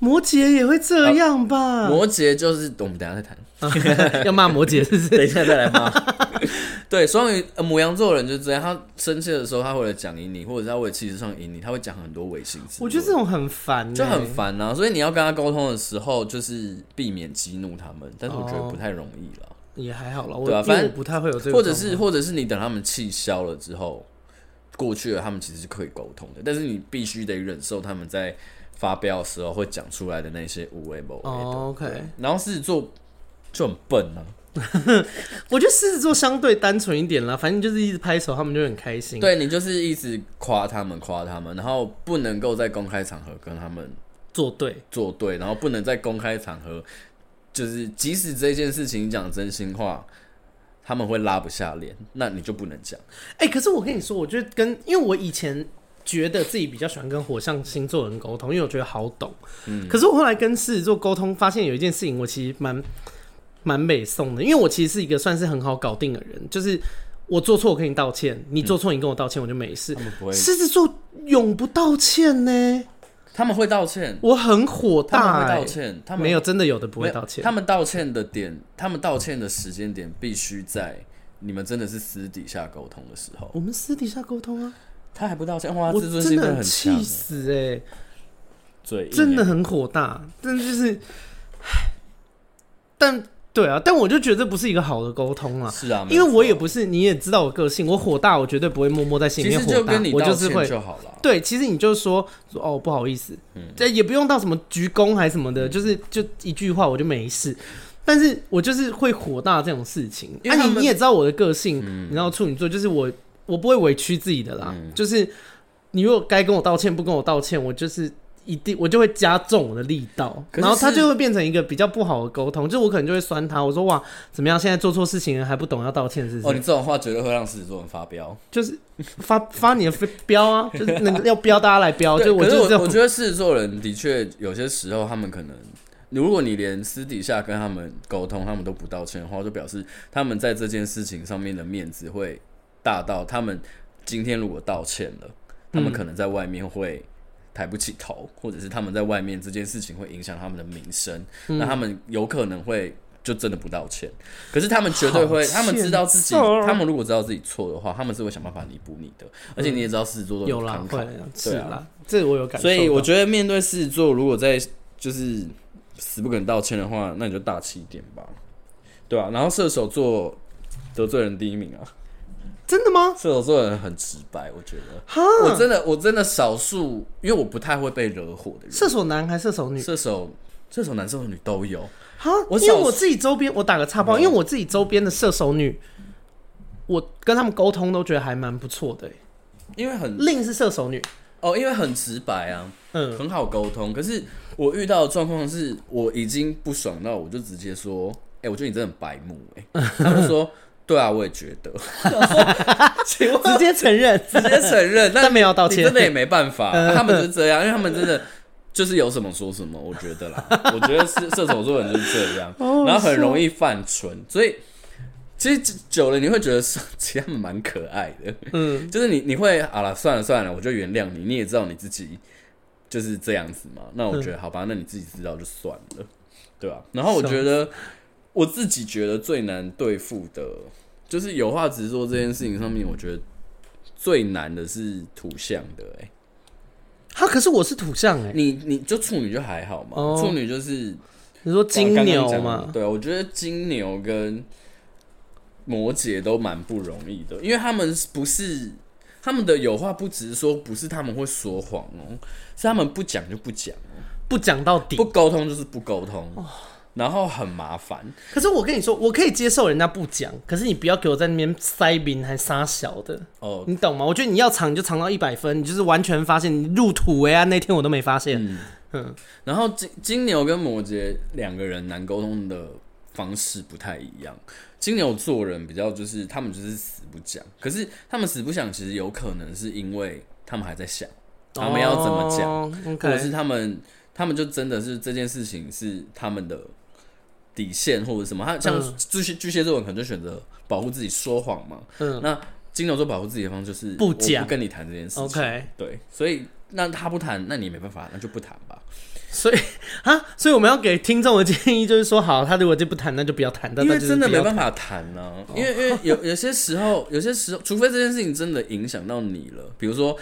摩羯也会这样吧？啊、摩羯就是我们等下再谈，要骂摩羯是不是？等一下再来骂。对，双鱼、呃、牡羊座的人就是这样，他生气的时候，他为了讲赢你，或者是他为了气势上赢你，他会讲很多违心。我觉得这种很烦、欸，就很烦啊。所以你要跟他沟通的时候，就是避免激怒他们，但是我觉得不太容易了、哦。也还好了，对啊，反正不太会有这个，或者是或者是你等他们气消了之后，过去了，他们其实是可以沟通的，但是你必须得忍受他们在。发飙的时候会讲出来的那些无谓某哦，OK。然后狮子座就很笨啊，我觉得狮子座相对单纯一点啦，反正就是一直拍手，他们就很开心。对，你就是一直夸他们，夸他们，然后不能够在公开场合跟他们作对，作对，然后不能在公开场合，就是即使这件事情讲真心话，他们会拉不下脸，那你就不能讲。哎、欸，可是我跟你说，我觉得跟因为我以前。觉得自己比较喜欢跟火象星座人沟通，因为我觉得好懂。嗯，可是我后来跟狮子座沟通，发现有一件事情，我其实蛮蛮美送的。因为我其实是一个算是很好搞定的人，就是我做错我跟你道歉，你做错你跟我道歉，我就没事。狮子座永不道歉呢？他们会道歉，我很火大、欸。他们会道歉，他们没有真的有的不会道歉。他们道歉的点，他们道歉的时间点必须在你们真的是私底下沟通的时候。我们私底下沟通啊。他还不道歉，哇！自尊心很气死哎、欸，真的很火大。但就是，但对啊，但我就觉得这不是一个好的沟通啊。是啊，因为我也不是，你也知道我个性，我火大，我绝对不会默默在心里面火大。我就是会就好了。对，其实你就说说哦，不好意思，这、嗯、也不用到什么鞠躬还是什么的，嗯、就是就一句话我就没事。但是我就是会火大这种事情。啊，你你也知道我的个性，嗯、你知道处女座就是我。我不会委屈自己的啦，嗯、就是你如果该跟我道歉，不跟我道歉，我就是一定我就会加重我的力道，然后他就会变成一个比较不好的沟通，就我可能就会酸他，我说哇怎么样，现在做错事情了还不懂要道歉，是不是？哦，你这种话绝对会让狮子座人发飙，就是发发你的飙啊，就是那个要飙大家来飙，就我就我我觉得狮子座人的确有些时候他们可能，如果你连私底下跟他们沟通，他们都不道歉的话，就表示他们在这件事情上面的面子会。大到他们今天如果道歉了，他们可能在外面会抬不起头，嗯、或者是他们在外面这件事情会影响他们的名声，嗯、那他们有可能会就真的不道歉。可是他们绝对会，他们知道自己，他们如果知道自己错的话，他们是会想办法弥补你的。而且你也知道狮子座都有啦，会是啦，这我有感受。所以我觉得面对狮子座，如果在就是死不肯道歉的话，那你就大气一点吧，对吧、啊？然后射手座得罪人第一名啊。真的吗？射手座的人很直白，我觉得。哈，我真的，我真的少数，因为我不太会被惹火的人。射手男还是射手女？射手，射手男、射手女都有。哈，因为我自己周边，我打个岔包，因为我自己周边的射手女，我跟他们沟通都觉得还蛮不错的。因为很另是射手女哦，因为很直白啊，嗯，很好沟通。可是我遇到的状况是，我已经不爽到，我就直接说：“哎，我觉得你真的很白目。”哎，他们说。对啊，我也觉得，直接承认，直接承认，但没有道歉，真的也没办法，他们就是这样，因为他们真的就是有什么说什么，我觉得啦，我觉得是射手座人就是这样，然后很容易犯蠢，所以其实久了你会觉得其实他们蛮可爱的，嗯，就是你你会好了，算了算了，我就原谅你，你也知道你自己就是这样子嘛，那我觉得好吧，那你自己知道就算了，对吧？然后我觉得我自己觉得最难对付的。就是有话直说这件事情上面，我觉得最难的是土象的哎、欸。他可是我是土象哎、欸，你你就处女就还好嘛，处、哦、女就是你说金牛嘛？对，我觉得金牛跟摩羯都蛮不容易的，因为他们不是他们的有话不直说，不是他们会说谎哦、喔，是他们不讲就不讲哦、喔，不讲到底，不沟通就是不沟通。哦然后很麻烦。可是我跟你说，我可以接受人家不讲，可是你不要给我在那边塞饼还撒小的哦，你懂吗？我觉得你要藏你就藏到一百分，你就是完全发现你入土为安那天我都没发现。嗯，嗯然后金金牛跟摩羯两个人难沟通的方式不太一样。金牛做人比较就是他们就是死不讲，可是他们死不讲，其实有可能是因为他们还在想他们要怎么讲，或者是他们他们就真的是这件事情是他们的。底线或者什么，他像巨蟹巨蟹座人可能就选择保护自己说谎嘛。嗯，那金牛座保护自己的方式就是不讲，不跟你谈这件事情。OK，对，所以那他不谈，那你也没办法，那就不谈吧。所以啊，所以我们要给听众的建议就是说，好，他如果就不谈，那就不要谈。因为真的没办法谈呢、啊，因为因为有有些时候，有些时候，除非这件事情真的影响到你了，比如说，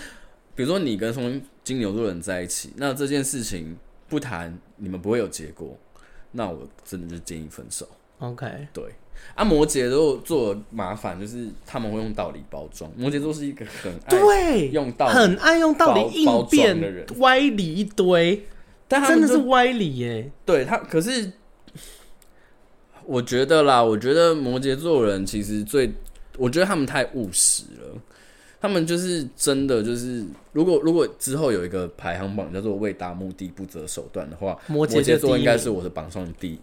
比如说你跟从金牛座人在一起，那这件事情不谈，你们不会有结果。那我真的就建议分手。OK，对。啊，摩羯座做麻烦，就是他们会用道理包装。摩羯座是一个很爱用道理，很爱用道理应变的人，歪理一堆。但他真的是歪理耶。对他，可是我觉得啦，我觉得摩羯座人其实最，我觉得他们太务实了。他们就是真的，就是如果如果之后有一个排行榜叫做“为达目的不择手段”的话，摩羯座应该是我的榜上第一。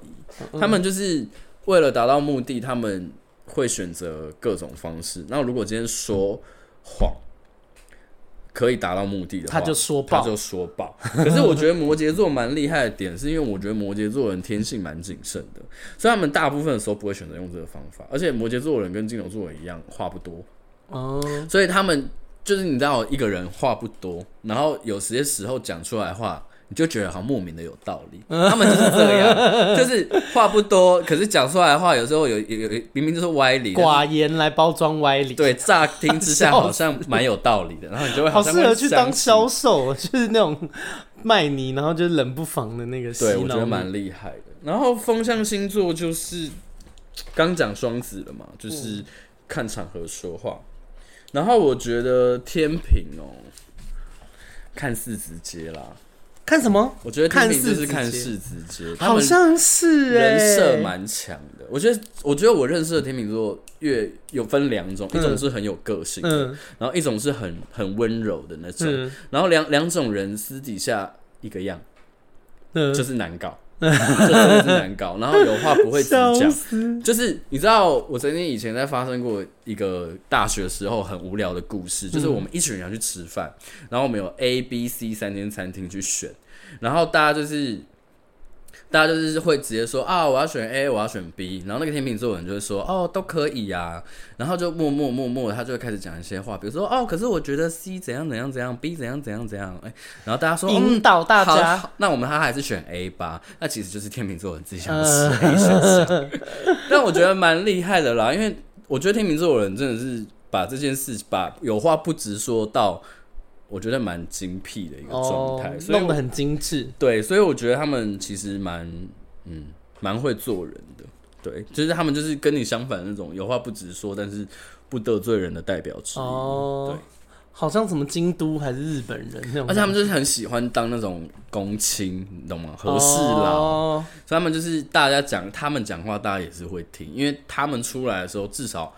他们就是为了达到目的，他们会选择各种方式。那如果今天说谎可以达到目的的话，他就说爆，他就说爆。可是我觉得摩羯座蛮厉害的点，是因为我觉得摩羯座人天性蛮谨慎的，所以他们大部分的时候不会选择用这个方法。而且摩羯座人跟金牛座人一样，话不多。哦，oh. 所以他们就是你知道，一个人话不多，然后有些时候讲出来的话，你就觉得好像莫名的有道理。他们就是这样，就是话不多，可是讲出来的话，有时候有有有明明就是歪理，寡言来包装歪理。对，乍听之下好像蛮有道理的，然后你就会好适合去当销售，就是那种卖你，然后就冷不防的那个。对，我觉得蛮厉害的。然后风象星座就是刚讲双子了嘛，就是看场合说话。然后我觉得天秤哦，看似直接啦，看什么？我觉得天秤就是看似直接，好像是人设蛮强的。我觉得，我觉得我认识的天秤座越有分两种，一种是很有个性的，然后一种是很很温柔的那种，然后两两种人私底下一个样，就是难搞。这真的是难搞，然后有话不会直讲，就是你知道，我曾经以前在发生过一个大学时候很无聊的故事，就是我们一群人要去吃饭，然后我们有 A、B、C 三间餐厅去选，然后大家就是。大家就是会直接说啊，我要选 A，我要选 B，然后那个天秤座的人就会说哦，都可以呀、啊，然后就默默默默，他就会开始讲一些话，比如说哦，可是我觉得 C 怎样怎样怎样，B 怎样怎样怎样，哎，然后大家说引导大家、嗯，那我们他还是选 A 吧，那其实就是天秤座的人自己想吃 A 选项，但我觉得蛮厉害的啦，因为我觉得天秤座的人真的是把这件事把有话不直说到。我觉得蛮精辟的一个状态，所以弄得很精致。对，所以我觉得他们其实蛮嗯蛮会做人的。对，就是他们就是跟你相反的那种，有话不直说，但是不得罪人的代表之一。哦，对，好像什么京都还是日本人那种，而且他们就是很喜欢当那种公卿，你懂吗？和事佬。哦，所以他们就是大家讲，他们讲话，大家也是会听，因为他们出来的时候，至少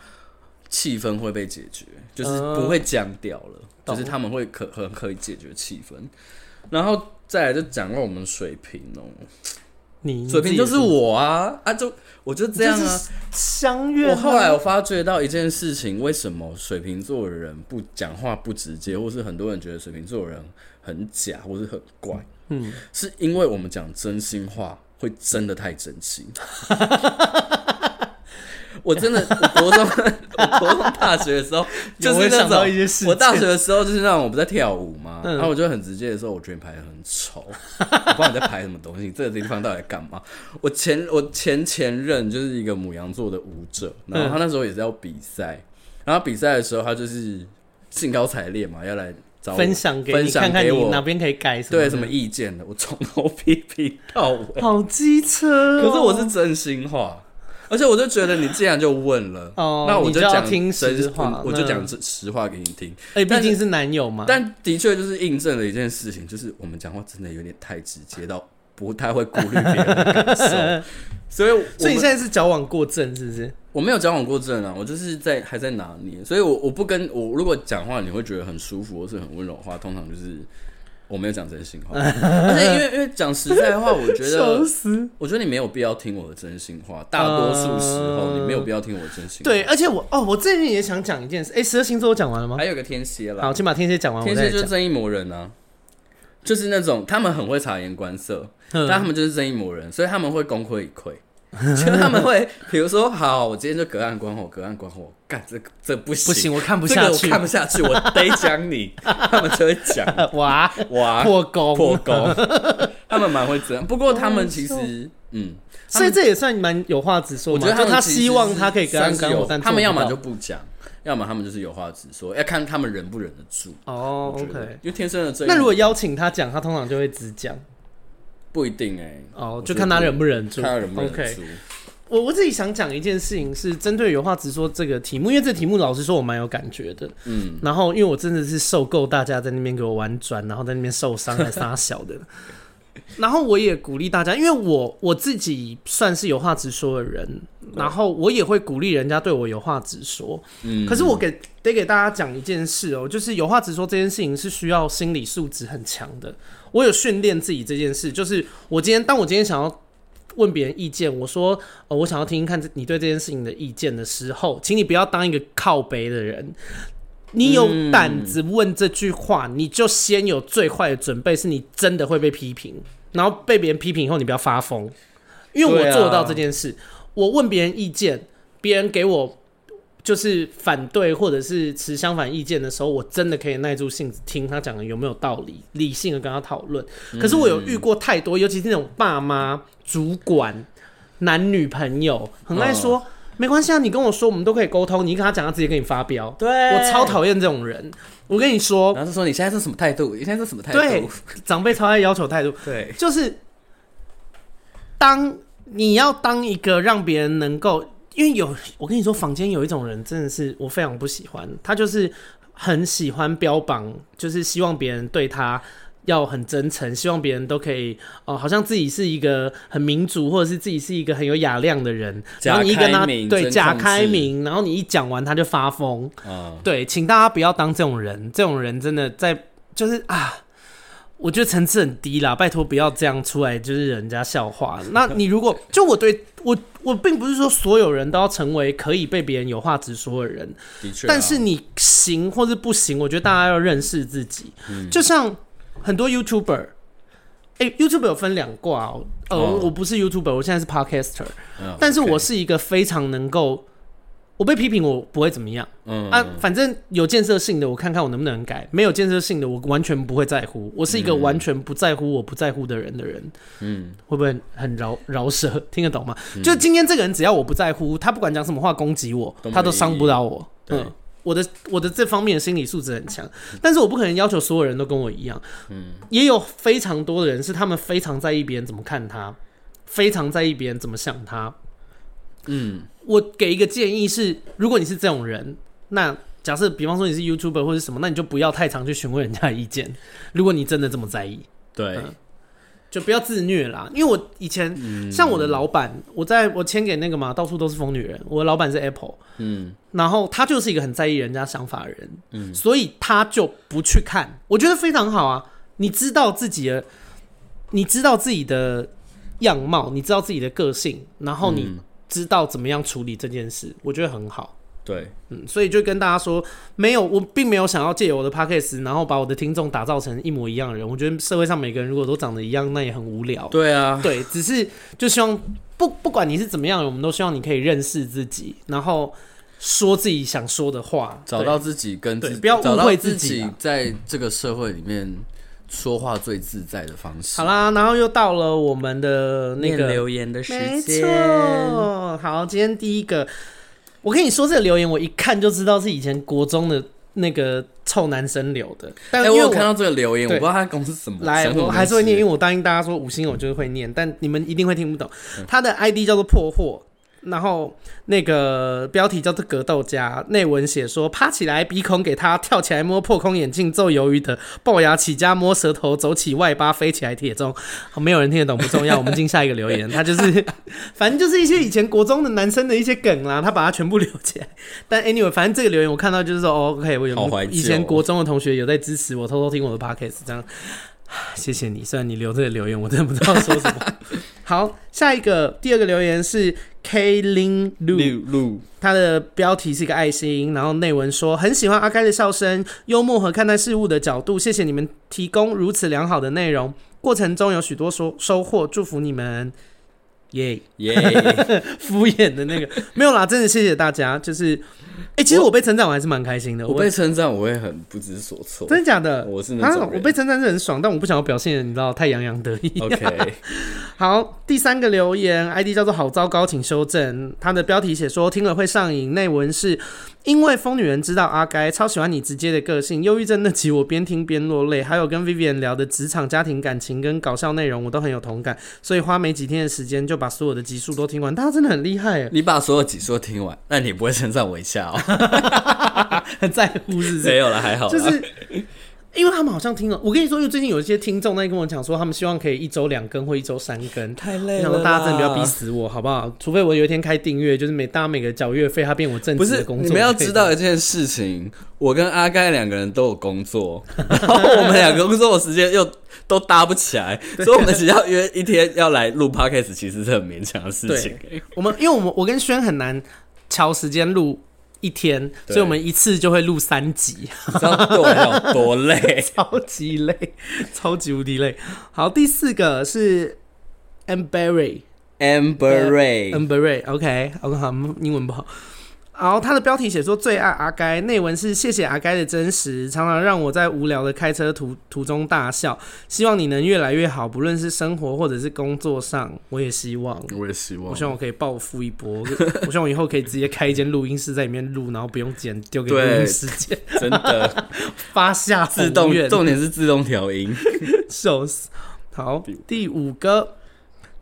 气氛会被解决，就是不会僵掉了。就是他们会可很可以解决气氛，然后再来就讲到我们水瓶哦、喔，你水瓶就是我啊。啊就我就这样啊。相约。我后来我发觉到一件事情，为什么水瓶座的人不讲话不直接，或是很多人觉得水瓶座的人很假或是很怪，嗯，是因为我们讲真心话会真的太真心。我真的，我国中，我国中大学的时候，就是那种，我大学的时候就是那种，我不在跳舞嘛，然后我就很直接的说，我觉得你排的很丑，我不知道你在排什么东西，这个地方到底在干嘛？我前我前前任就是一个母羊座的舞者，然后他那时候也是要比赛，然后比赛的时候他就是兴高采烈嘛，要来找我分享给你，看看你哪边可以改，对什么意见的，我从头 批评到尾，好机车，可是我是真心话。而且我就觉得你既然就问了，哦、那我就讲听实话，我就讲实话给你听。哎、欸，毕竟是男友嘛。但的确就是印证了一件事情，就是我们讲话真的有点太直接到不太会顾虑别人的感受，所以所以你现在是矫枉过正是不是？我没有矫枉过正啊，我就是在还在拿捏，所以我我不跟我如果讲话你会觉得很舒服或是很温柔的话，通常就是。我没有讲真心话，而且因为因为讲实在话，我觉得，我觉得你没有必要听我的真心话。大多数时候，你没有必要听我的真心话。对，而且我哦，我最近也想讲一件事。哎，十二星座我讲完了吗？还有个天蝎啦。好，先把天蝎讲完。天蝎就是正义魔人啊，就是那种他们很会察言观色，但他们就是正义魔人，所以他们会功亏一篑。就他们会，比如说，好，我今天就隔岸观火，隔岸观火，干这这不行，不行，我看不下去，我看不下去，我得讲你。他们就会讲，哇哇，破功破功。他们蛮会这样，不过他们其实，嗯，所以这也算蛮有话直说。我觉得他希望他可以隔岸观火，但他们要么就不讲，要么他们就是有话直说，要看他们忍不忍得住。哦，OK，因为天生的这，那如果邀请他讲，他通常就会只讲。不一定哎、欸，哦，就看他忍不忍住。看他忍不忍住。Okay. 我我自己想讲一件事情，是针对有话直说这个题目，因为这题目老实说我蛮有感觉的。嗯，然后因为我真的是受够大家在那边给我玩转，然后在那边受伤还撒小的。然后我也鼓励大家，因为我我自己算是有话直说的人，然后我也会鼓励人家对我有话直说。嗯，可是我给得给大家讲一件事哦，就是有话直说这件事情是需要心理素质很强的。我有训练自己这件事，就是我今天当我今天想要问别人意见，我说呃，我想要听听看你对这件事情的意见的时候，请你不要当一个靠背的人。你有胆子问这句话，你就先有最坏的准备，是你真的会被批评，然后被别人批评以后，你不要发疯，因为我做得到这件事。我问别人意见，别人给我。就是反对或者是持相反意见的时候，我真的可以耐住性子听他讲的有没有道理，理性的跟他讨论。可是我有遇过太多，尤其是那种爸妈、主管、男女朋友，很爱说、哦、没关系啊，你跟我说，我们都可以沟通。你跟他讲，他直接跟你发飙。对，我超讨厌这种人。我跟你说，然后是说你现在是什么态度？你现在是什么态度？对，长辈超爱要求态度。对，就是当你要当一个让别人能够。因为有我跟你说，坊间有一种人真的是我非常不喜欢，他就是很喜欢标榜，就是希望别人对他要很真诚，希望别人都可以哦、呃，好像自己是一个很民主，或者是自己是一个很有雅量的人。然后你一跟他对假开明，然后你一讲完他就发疯。嗯，对，请大家不要当这种人，这种人真的在就是啊。我觉得层次很低啦，拜托不要这样出来，就是人家笑话。那你如果就我对我我并不是说所有人都要成为可以被别人有话直说的人，的确。但是你行或是不行，我觉得大家要认识自己。嗯、就像很多 YouTuber，哎、欸、，YouTuber 有分两挂哦。呃，哦、我不是 YouTuber，我现在是 Podcaster，哦、但是我是一个非常能够。我被批评，我不会怎么样。嗯啊，反正有建设性的，我看看我能不能改；没有建设性的，我完全不会在乎。我是一个完全不在乎我不在乎的人的人。嗯，会不会很饶饶舌？听得懂吗？嗯、就今天这个人，只要我不在乎，他不管讲什么话攻击我，都他都伤不到我。对嗯，我的我的这方面的心理素质很强，但是我不可能要求所有人都跟我一样。嗯，也有非常多的人是他们非常在意别人怎么看他，非常在意别人怎么想他。嗯。我给一个建议是，如果你是这种人，那假设比方说你是 YouTuber 或者什么，那你就不要太常去询问人家的意见。如果你真的这么在意，对、嗯，就不要自虐啦。因为我以前、嗯、像我的老板，我在我签给那个嘛，到处都是疯女人。我的老板是 Apple，嗯，然后他就是一个很在意人家想法的人，嗯，所以他就不去看。我觉得非常好啊，你知道自己的，你知道自己的样貌，你知道自己的个性，然后你。嗯知道怎么样处理这件事，我觉得很好。对，嗯，所以就跟大家说，没有，我并没有想要借由我的 podcast，然后把我的听众打造成一模一样的人。我觉得社会上每个人如果都长得一样，那也很无聊。对啊，对，只是就希望不不管你是怎么样，我们都希望你可以认识自己，然后说自己想说的话，找到自己跟自己，对，不要误会自己，在这个社会里面。说话最自在的方式。好啦，然后又到了我们的那个留言的时间。没错，好，今天第一个，我跟你说这个留言，我一看就知道是以前国中的那个臭男生留的。但因为我，欸、我有看到这个留言，我不知道他公司什么。来，我还是会念，因为我答应大家说五星我就是会念，但你们一定会听不懂。他的 ID 叫做破货，然后那个标题叫做格斗家，内文写说趴起来鼻孔给他，跳起来摸破空眼镜揍鱿鱼的，龅牙起家摸舌头，走起外八飞起来铁中，好，没有人听得懂不重要，我们进下一个留言，他就是 反正就是一些以前国中的男生的一些梗啦，他把它全部留起来。但 anyway，反正这个留言我看到就是说，哦，OK，我有以前国中的同学有在支持我，偷偷听我的 podcast，这样，谢谢你。虽然你留这个留言，我真的不知道说什么。好，下一个第二个留言是 Kaylin Lu，他的标题是一个爱心，然后内文说很喜欢阿开的笑声、幽默和看待事物的角度，谢谢你们提供如此良好的内容，过程中有许多收收获，祝福你们。耶耶，敷衍的那个没有啦，真的谢谢大家。就是，哎、欸，其实我被称赞我还是蛮开心的。我，我被称赞我会很不知所措，真的假的？我是那种、啊、我被称赞是很爽，但我不想要表现，你知道，太洋洋得意。OK，好，第三个留言，ID 叫做好糟糕，请修正。他的标题写说听了会上瘾，内文是。因为疯女人知道阿该超喜欢你直接的个性，忧郁症那集我边听边落泪，还有跟 Vivian 聊的职场、家庭、感情跟搞笑内容，我都很有同感，所以花没几天的时间就把所有的集数都听完。大家真的很厉害，你把所有集数都听完，那你不会称赞我一下哦？很 在乎是？没有了，还好，就是。因为他们好像听了，我跟你说，因为最近有一些听众在跟我讲说，他们希望可以一周两更或一周三更，太累了。想说大家真的不要逼死我，好不好？除非我有一天开订阅，就是每大家每个缴月费，它变我正职的工作。不是，你们要知道一件事情，我跟阿盖两个人都有工作，然后 我们两个工作的时间又都搭不起来，所以我们只要约一天要来录 podcast，其实是很勉强的事情。我们因为我们我跟轩很难敲时间录。一天，所以我们一次就会录三集，知道对我有多累？超级累，超级无敌累。好，第四个是 Amberry，Amberry，Amberry，OK，OK，好，英文不好。然后他的标题写说最爱阿该，内文是谢谢阿该的真实，常常让我在无聊的开车途途中大笑。希望你能越来越好，不论是生活或者是工作上，我也希望。我也希望。我希望我可以暴富一波。我希望我以后可以直接开一间录音室在里面录，然后不用剪，丢给录音师剪。真的 发下自动，重点是自动调音，笑死。好，第五个。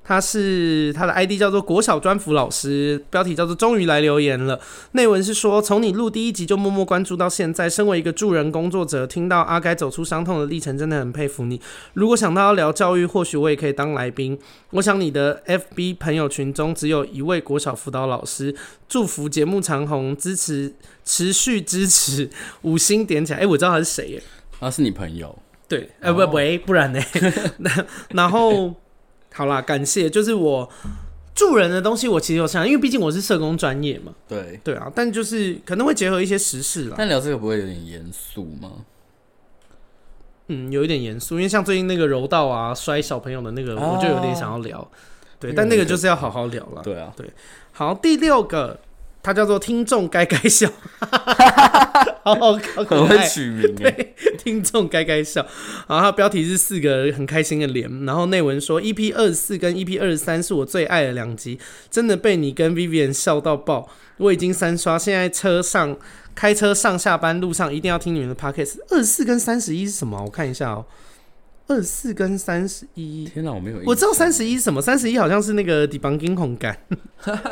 他是他的 ID 叫做国小专辅老师，标题叫做终于来留言了。内文是说，从你录第一集就默默关注到现在，身为一个助人工作者，听到阿该走出伤痛的历程，真的很佩服你。如果想到要聊教育，或许我也可以当来宾。我想你的 FB 朋友群中只有一位国小辅导老师。祝福节目长虹，支持持续支持，五星点起来。哎、欸，我知道他是谁耶？他是你朋友？对，哎、oh. 欸、不喂，不然呢？然后。好啦，感谢。就是我助人的东西，我其实有想，因为毕竟我是社工专业嘛。对对啊，但就是可能会结合一些时事啦。但聊这个不会有点严肃吗？嗯，有一点严肃，因为像最近那个柔道啊，摔小朋友的那个，我就有点想要聊。哦、对，但那个就是要好好聊了。对啊，对。好，第六个。他叫做听众该该笑，好好很会取名哎，听众该该笑。然后他标题是四个很开心的脸，然后内文说 EP 二十四跟 EP 二十三是我最爱的两集，真的被你跟 Vivian 笑到爆，我已经三刷，现在车上开车上下班路上一定要听你们的 Podcast。二十四跟三十一是什么？我看一下哦、喔。二四跟三十一，天哪，我没有，我知道三十一是什么？三十一好像是那个 debunking 红感，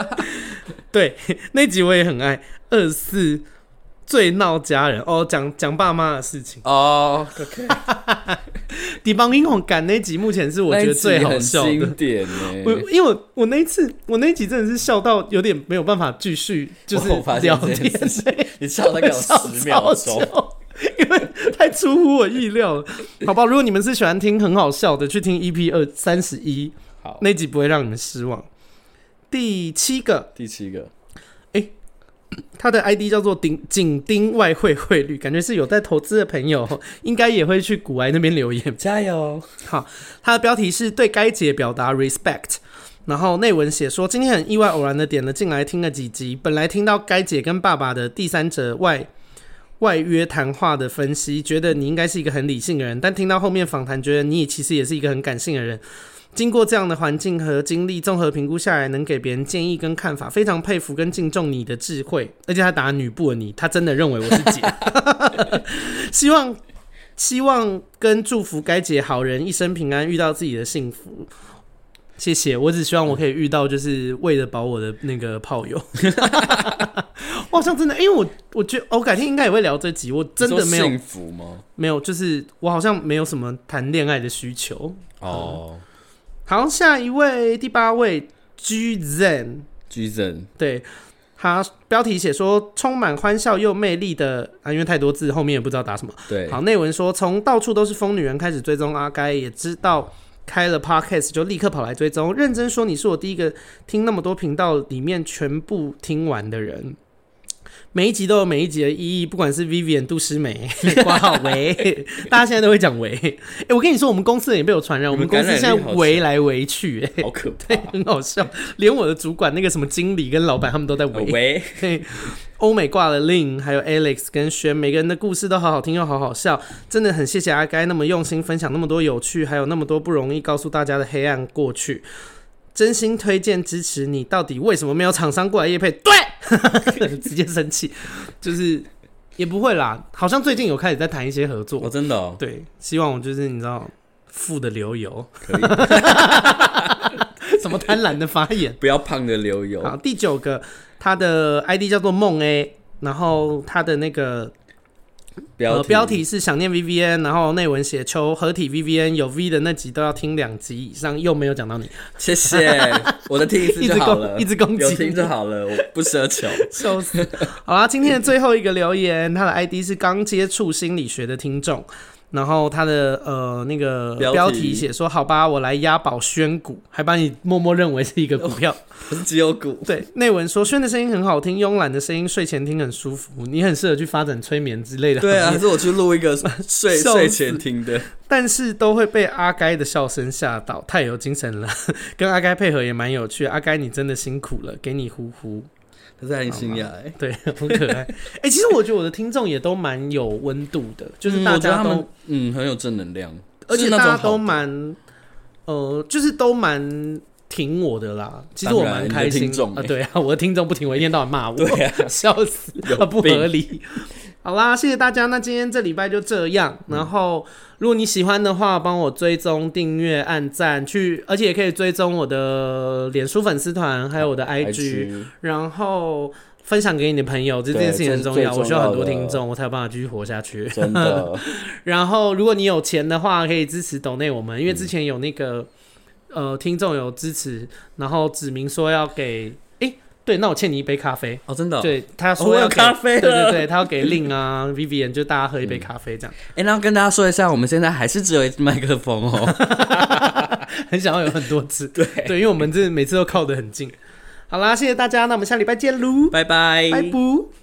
对，那集我也很爱。二四最闹家人哦，讲讲爸妈的事情哦。Oh, 惊恐感那集目前是我觉得最好笑的经典我因为我我那一次我那一集真的是笑到有点没有办法继续，就是聊天，你笑大概有十 秒钟。因为太出乎我意料了，好吧？如果你们是喜欢听很好笑的，去听 EP 二三十一，好，那集不会让你们失望。第七个，第七个，哎、欸，他的 ID 叫做丁紧盯外汇汇率，感觉是有在投资的朋友，应该也会去古埃那边留言，加油。好，他的标题是对该姐表达 respect，然后内文写说今天很意外偶然的点了进来听了几集，本来听到该姐跟爸爸的第三者外。外约谈话的分析，觉得你应该是一个很理性的人，但听到后面访谈，觉得你也其实也是一个很感性的人。经过这样的环境和经历，综合评估下来，能给别人建议跟看法，非常佩服跟敬重你的智慧。而且他打女部的你，他真的认为我是姐。希望希望跟祝福该姐好人一生平安，遇到自己的幸福。谢谢，我只希望我可以遇到就是为了保我的那个炮友。我好像真的，因为我我觉得我改天应该也会聊这集，我真的没有幸福吗？没有，就是我好像没有什么谈恋爱的需求。哦、嗯，好，下一位第八位 G Zen G Zen 对。他标题写说充满欢笑又魅力的啊，因为太多字，后面也不知道打什么。对，好，内文说从到处都是疯女人开始追踪阿该，也知道开了 podcast 就立刻跑来追踪，认真说你是我第一个听那么多频道里面全部听完的人。每一集都有每一集的意义，不管是 Vivian 杜诗美挂号维，大家现在都会讲维。哎、欸，我跟你说，我们公司人也被我传染，我们公司现在围来围去，哎，好可怕，对，很好笑。连我的主管那个什么经理跟老板，他们都在维。对，欧美挂了 Lin，还有 Alex 跟轩，每个人的故事都好好听又好好笑，真的很谢谢阿该那么用心分享那么多有趣，还有那么多不容易告诉大家的黑暗过去。真心推荐支持你，到底为什么没有厂商过来夜配？对，直接生气，就是也不会啦。好像最近有开始在谈一些合作，哦，真的，哦，对，希望我就是你知道，富的流油，可以，什么贪婪的发言，不要胖的流油。好，第九个，他的 ID 叫做梦 A，然后他的那个。标题，标题是想念 VVN，然后内文写求合体 VVN 有 V 的那集都要听两集以上，又没有讲到你，谢谢，我的听一次就好了，一直攻击，有听就好了，我不奢求，笑死。好啦，今天的最后一个留言，他的 ID 是刚接触心理学的听众。然后他的呃那个标题写说，好吧，我来押宝宣股，还把你默默认为是一个股票，不是只有股。对，内文说宣的声音很好听，慵懒的声音，睡前听很舒服，你很适合去发展催眠之类的。对啊，还是我去录一个 睡睡前听的。但是都会被阿该的笑声吓到，太有精神了，跟阿该配合也蛮有趣。阿该你真的辛苦了，给你呼呼。他在新雅，哎，对，很可爱。哎、欸，其实我觉得我的听众也都蛮有温度的，就是大家都嗯很有正能量，而且大家都蛮呃，就是都蛮挺我的啦。其实我蛮开心啊、呃，对啊，我的听众不挺我，一天到晚骂我，对啊，笑死，不合理。好啦，谢谢大家。那今天这礼拜就这样。然后，如果你喜欢的话，帮我追踪、订阅、按赞，去，而且也可以追踪我的脸书粉丝团，还有我的 IG，, 然后分享给你的朋友。这件事情很重要，我需要很多听众，我才有办法继续活下去。真的。然后，如果你有钱的话，可以支持抖内我们，因为之前有那个、嗯、呃听众有支持，然后指明说要给。对，那我欠你一杯咖啡哦，真的、哦。对，他说要咖啡，对对对，他要给令啊，Vivian，就大家喝一杯咖啡这样。哎、嗯，然后跟大家说一下，我们现在还是只有一支麦克风哦，很想要有很多支。对对，因为我们这每次都靠得很近。好啦，谢谢大家，那我们下礼拜见喽，拜拜，拜拜。